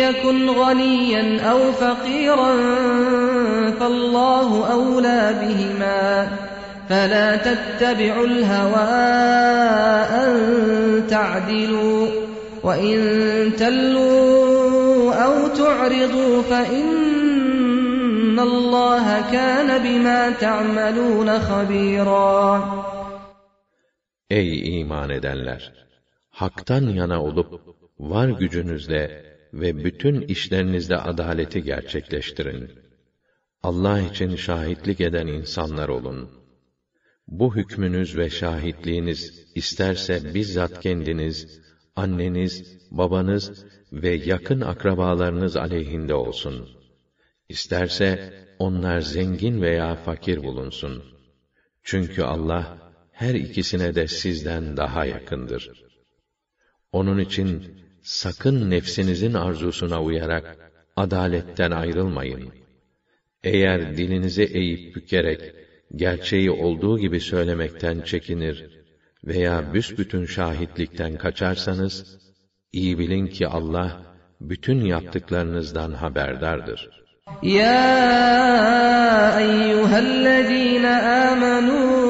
يكن غنيا أو فقيرا فالله أولى بهما فلا تتبعوا الهوى أن تعدلوا وإن تلوا أو تعرضوا فإن الله كان بما تعملون خبيرا Ey iman edenler! Hak'tan yana olup, var gücünüzle ve bütün işlerinizde adaleti gerçekleştirin. Allah için şahitlik eden insanlar olun. Bu hükmünüz ve şahitliğiniz isterse bizzat kendiniz, anneniz, babanız ve yakın akrabalarınız aleyhinde olsun. İsterse onlar zengin veya fakir bulunsun. Çünkü Allah her ikisine de sizden daha yakındır. Onun için sakın nefsinizin arzusuna uyarak adaletten ayrılmayın. Eğer dilinizi eğip bükerek gerçeği olduğu gibi söylemekten çekinir veya büsbütün şahitlikten kaçarsanız iyi bilin ki Allah bütün yaptıklarınızdan haberdardır. Ya eyyühellezîne âmenû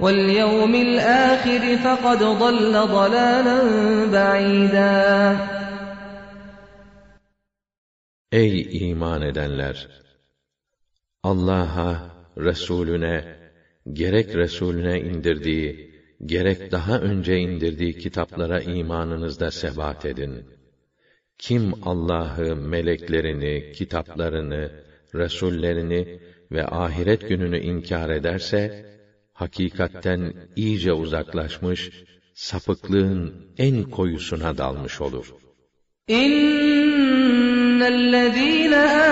واليوم الآخر فقد ضل ضلالا بعيدا Ey iman edenler! Allah'a, Resulüne, gerek Resulüne indirdiği, gerek daha önce indirdiği kitaplara imanınızda sebat edin. Kim Allah'ı, meleklerini, kitaplarını, Resullerini ve ahiret gününü inkar ederse, hakikatten iyice uzaklaşmış, sapıklığın en koyusuna dalmış olur. İnnellezîne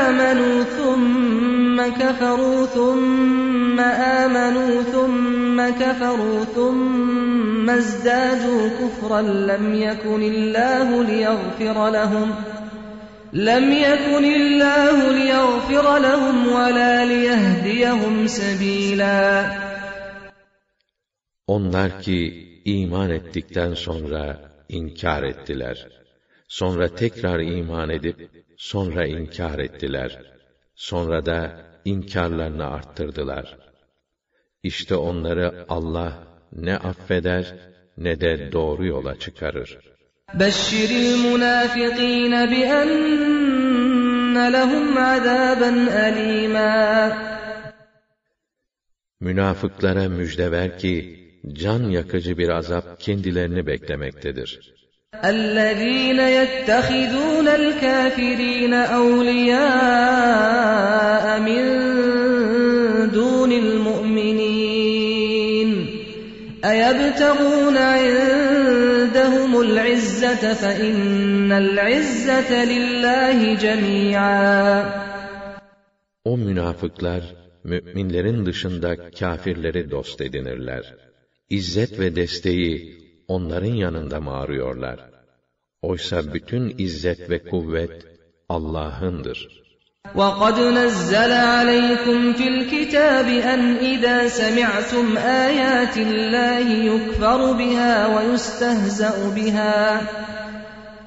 âmenû thumme keferû thumme âmenû thumme keferû thumme ازدادوا كفرا لم يكن الله ليغفر لهم لم يكن الله ليغفر لهم ولا ليهديهم سبيلا Onlar ki iman ettikten sonra inkar ettiler. Sonra tekrar iman edip sonra inkar ettiler. Sonra da inkarlarını arttırdılar. İşte onları Allah ne affeder ne de doğru yola çıkarır. بشر المنافقين بأن لهم عذابا أليما Münafıklara müjde ver ki, can yakıcı bir azap kendilerini beklemektedir. الذين يتخذون الكافرين أولياء من دون المؤمنين أيبتغون عندهم العزة فإن العزة لله جميعا O münafıklar, müminlerin dışında kâfirleri dost edinirler. İzzet ve desteği onların yanında mı arıyorlar? Oysa bütün izzet ve kuvvet Allah'ındır. وَقَدْ نَزَّلَ عَلَيْكُمْ فِي الْكِتَابِ أَنْ إِذَا سَمِعْتُمْ آيَاتِ اللَّهِ يُكْفَرُ بِهَا وَيُسْتَهْزَأُ بِهَا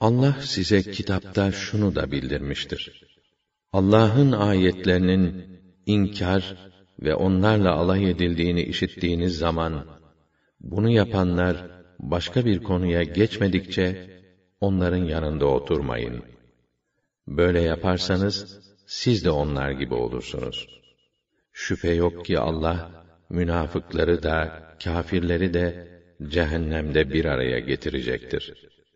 Allah size kitapta şunu da bildirmiştir. Allah'ın ayetlerinin inkar ve onlarla alay edildiğini işittiğiniz zaman, bunu yapanlar başka bir konuya geçmedikçe, onların yanında oturmayın. Böyle yaparsanız, siz de onlar gibi olursunuz. Şüphe yok ki Allah, münafıkları da, kafirleri de, cehennemde bir araya getirecektir.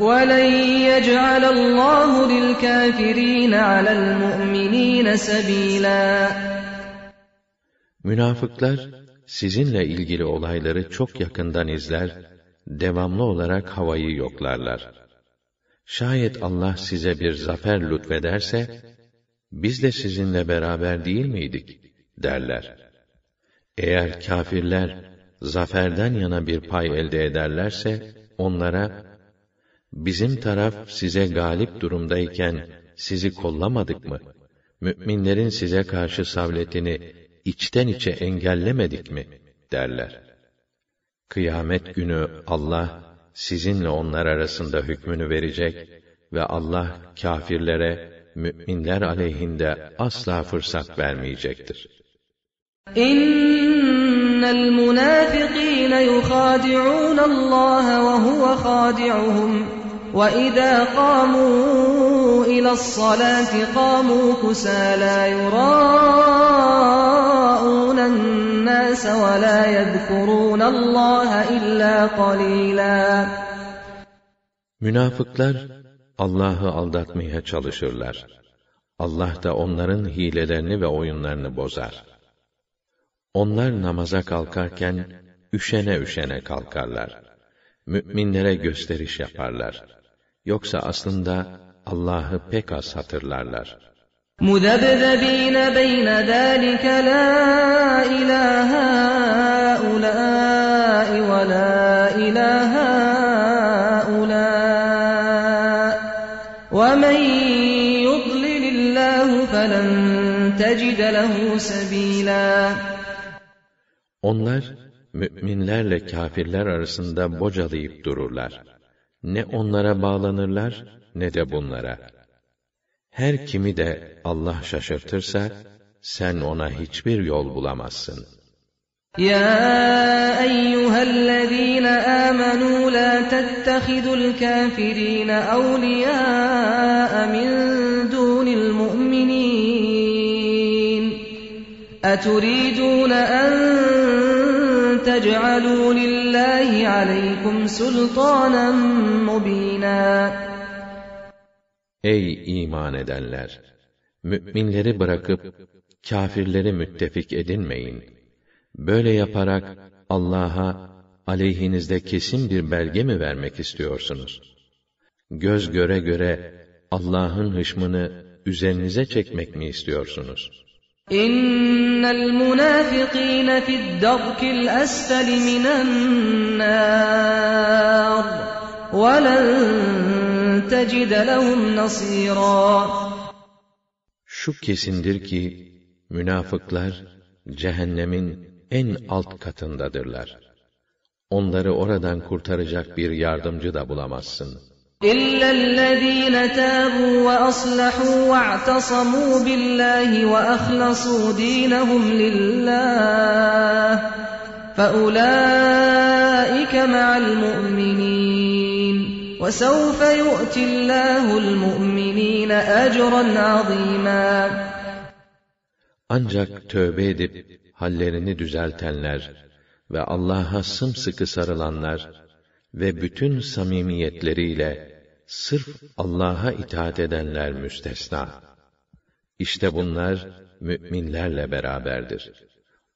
وَلَنْ يَجْعَلَ اللّٰهُ لِلْكَافِر۪ينَ عَلَى الْمُؤْمِن۪ينَ سَب۪يلًا Münafıklar, sizinle ilgili olayları çok yakından izler, devamlı olarak havayı yoklarlar. Şayet Allah size bir zafer lütfederse, biz de sizinle beraber değil miydik? derler. Eğer kafirler, zaferden yana bir pay elde ederlerse, onlara, bizim taraf size galip durumdayken sizi kollamadık mı? Müminlerin size karşı savletini içten içe engellemedik mi? derler. Kıyamet günü Allah sizinle onlar arasında hükmünü verecek ve Allah kâfirlere müminler aleyhinde asla fırsat vermeyecektir. Münâfikîne yuhâdi'ûne Allah ve huve khâdi'uhum وَإِذَا قَامُوا إِلَى الصَّلَاةِ قَامُوا كُسَالَى يُرَاءُونَ النَّاسَ وَلَا يَذْكُرُونَ اللّٰهَ إِلَّا قَلِيلًا Münafıklar Allah'ı aldatmaya çalışırlar. Allah da onların hilelerini ve oyunlarını bozar. Onlar namaza kalkarken üşene üşene kalkarlar. Müminlere gösteriş yaparlar. Yoksa aslında Allah'ı pek az hatırlarlar. مُذَبْذَب۪ينَ بَيْنَ ذَٰلِكَ لَا إِلَٰهَ هَٰؤُلَاءِ وَلَا إِلَٰهَ هَٰؤُلَاءِ وَمَنْ يُضْلِلِ اللّٰهُ فَلَنْ تَجِدَ لَهُ سَب۪يلًا Onlar, müminlerle kafirler arasında bocalayıp dururlar. ne onlara bağlanırlar ne de bunlara. Her kimi de Allah şaşırtırsa sen ona hiçbir yol bulamazsın. Ya eyyühellezîne âmenû lâ tettehidul kâfirîne evliyâ min dûnil mu'minîn. Eturidûne en tec'alû lil لله عليكم سلطانا مبينا Ey iman edenler! Müminleri bırakıp, kâfirleri müttefik edinmeyin. Böyle yaparak, Allah'a, aleyhinizde kesin bir belge mi vermek istiyorsunuz? Göz göre göre, Allah'ın hışmını üzerinize çekmek mi istiyorsunuz?' İnnel münafıkîne fi'd-darkil esfeli minen-nâr ve len tecide lehum nasîrâ. Şu kesindir ki münafıklar cehennemin en alt katındadırlar. Onları oradan kurtaracak bir yardımcı da bulamazsın. إلا الذين تابوا وأصلحوا واعتصموا بالله وأخلصوا دينهم لله فأولئك مع المؤمنين وسوف يؤتي الله المؤمنين أجرا عظيما Ancak tövbe edip hallerini düzeltenler ve Allah'a sımsıkı sarılanlar ve bütün samimiyetleriyle sırf Allah'a itaat edenler müstesna. İşte bunlar müminlerle beraberdir.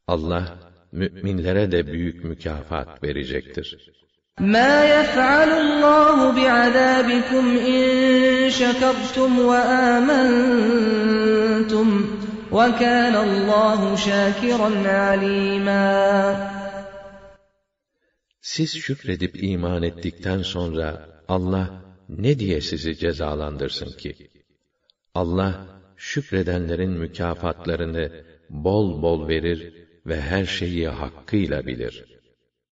Allah müminlere de büyük mükafat verecektir. ما يفعل الله بعذابكم إن شكرتم وآمنتم وكان الله شاكرا عليما siz şükredip iman ettikten sonra Allah ne diye sizi cezalandırsın ki? Allah şükredenlerin mükafatlarını bol bol verir ve her şeyi hakkıyla bilir.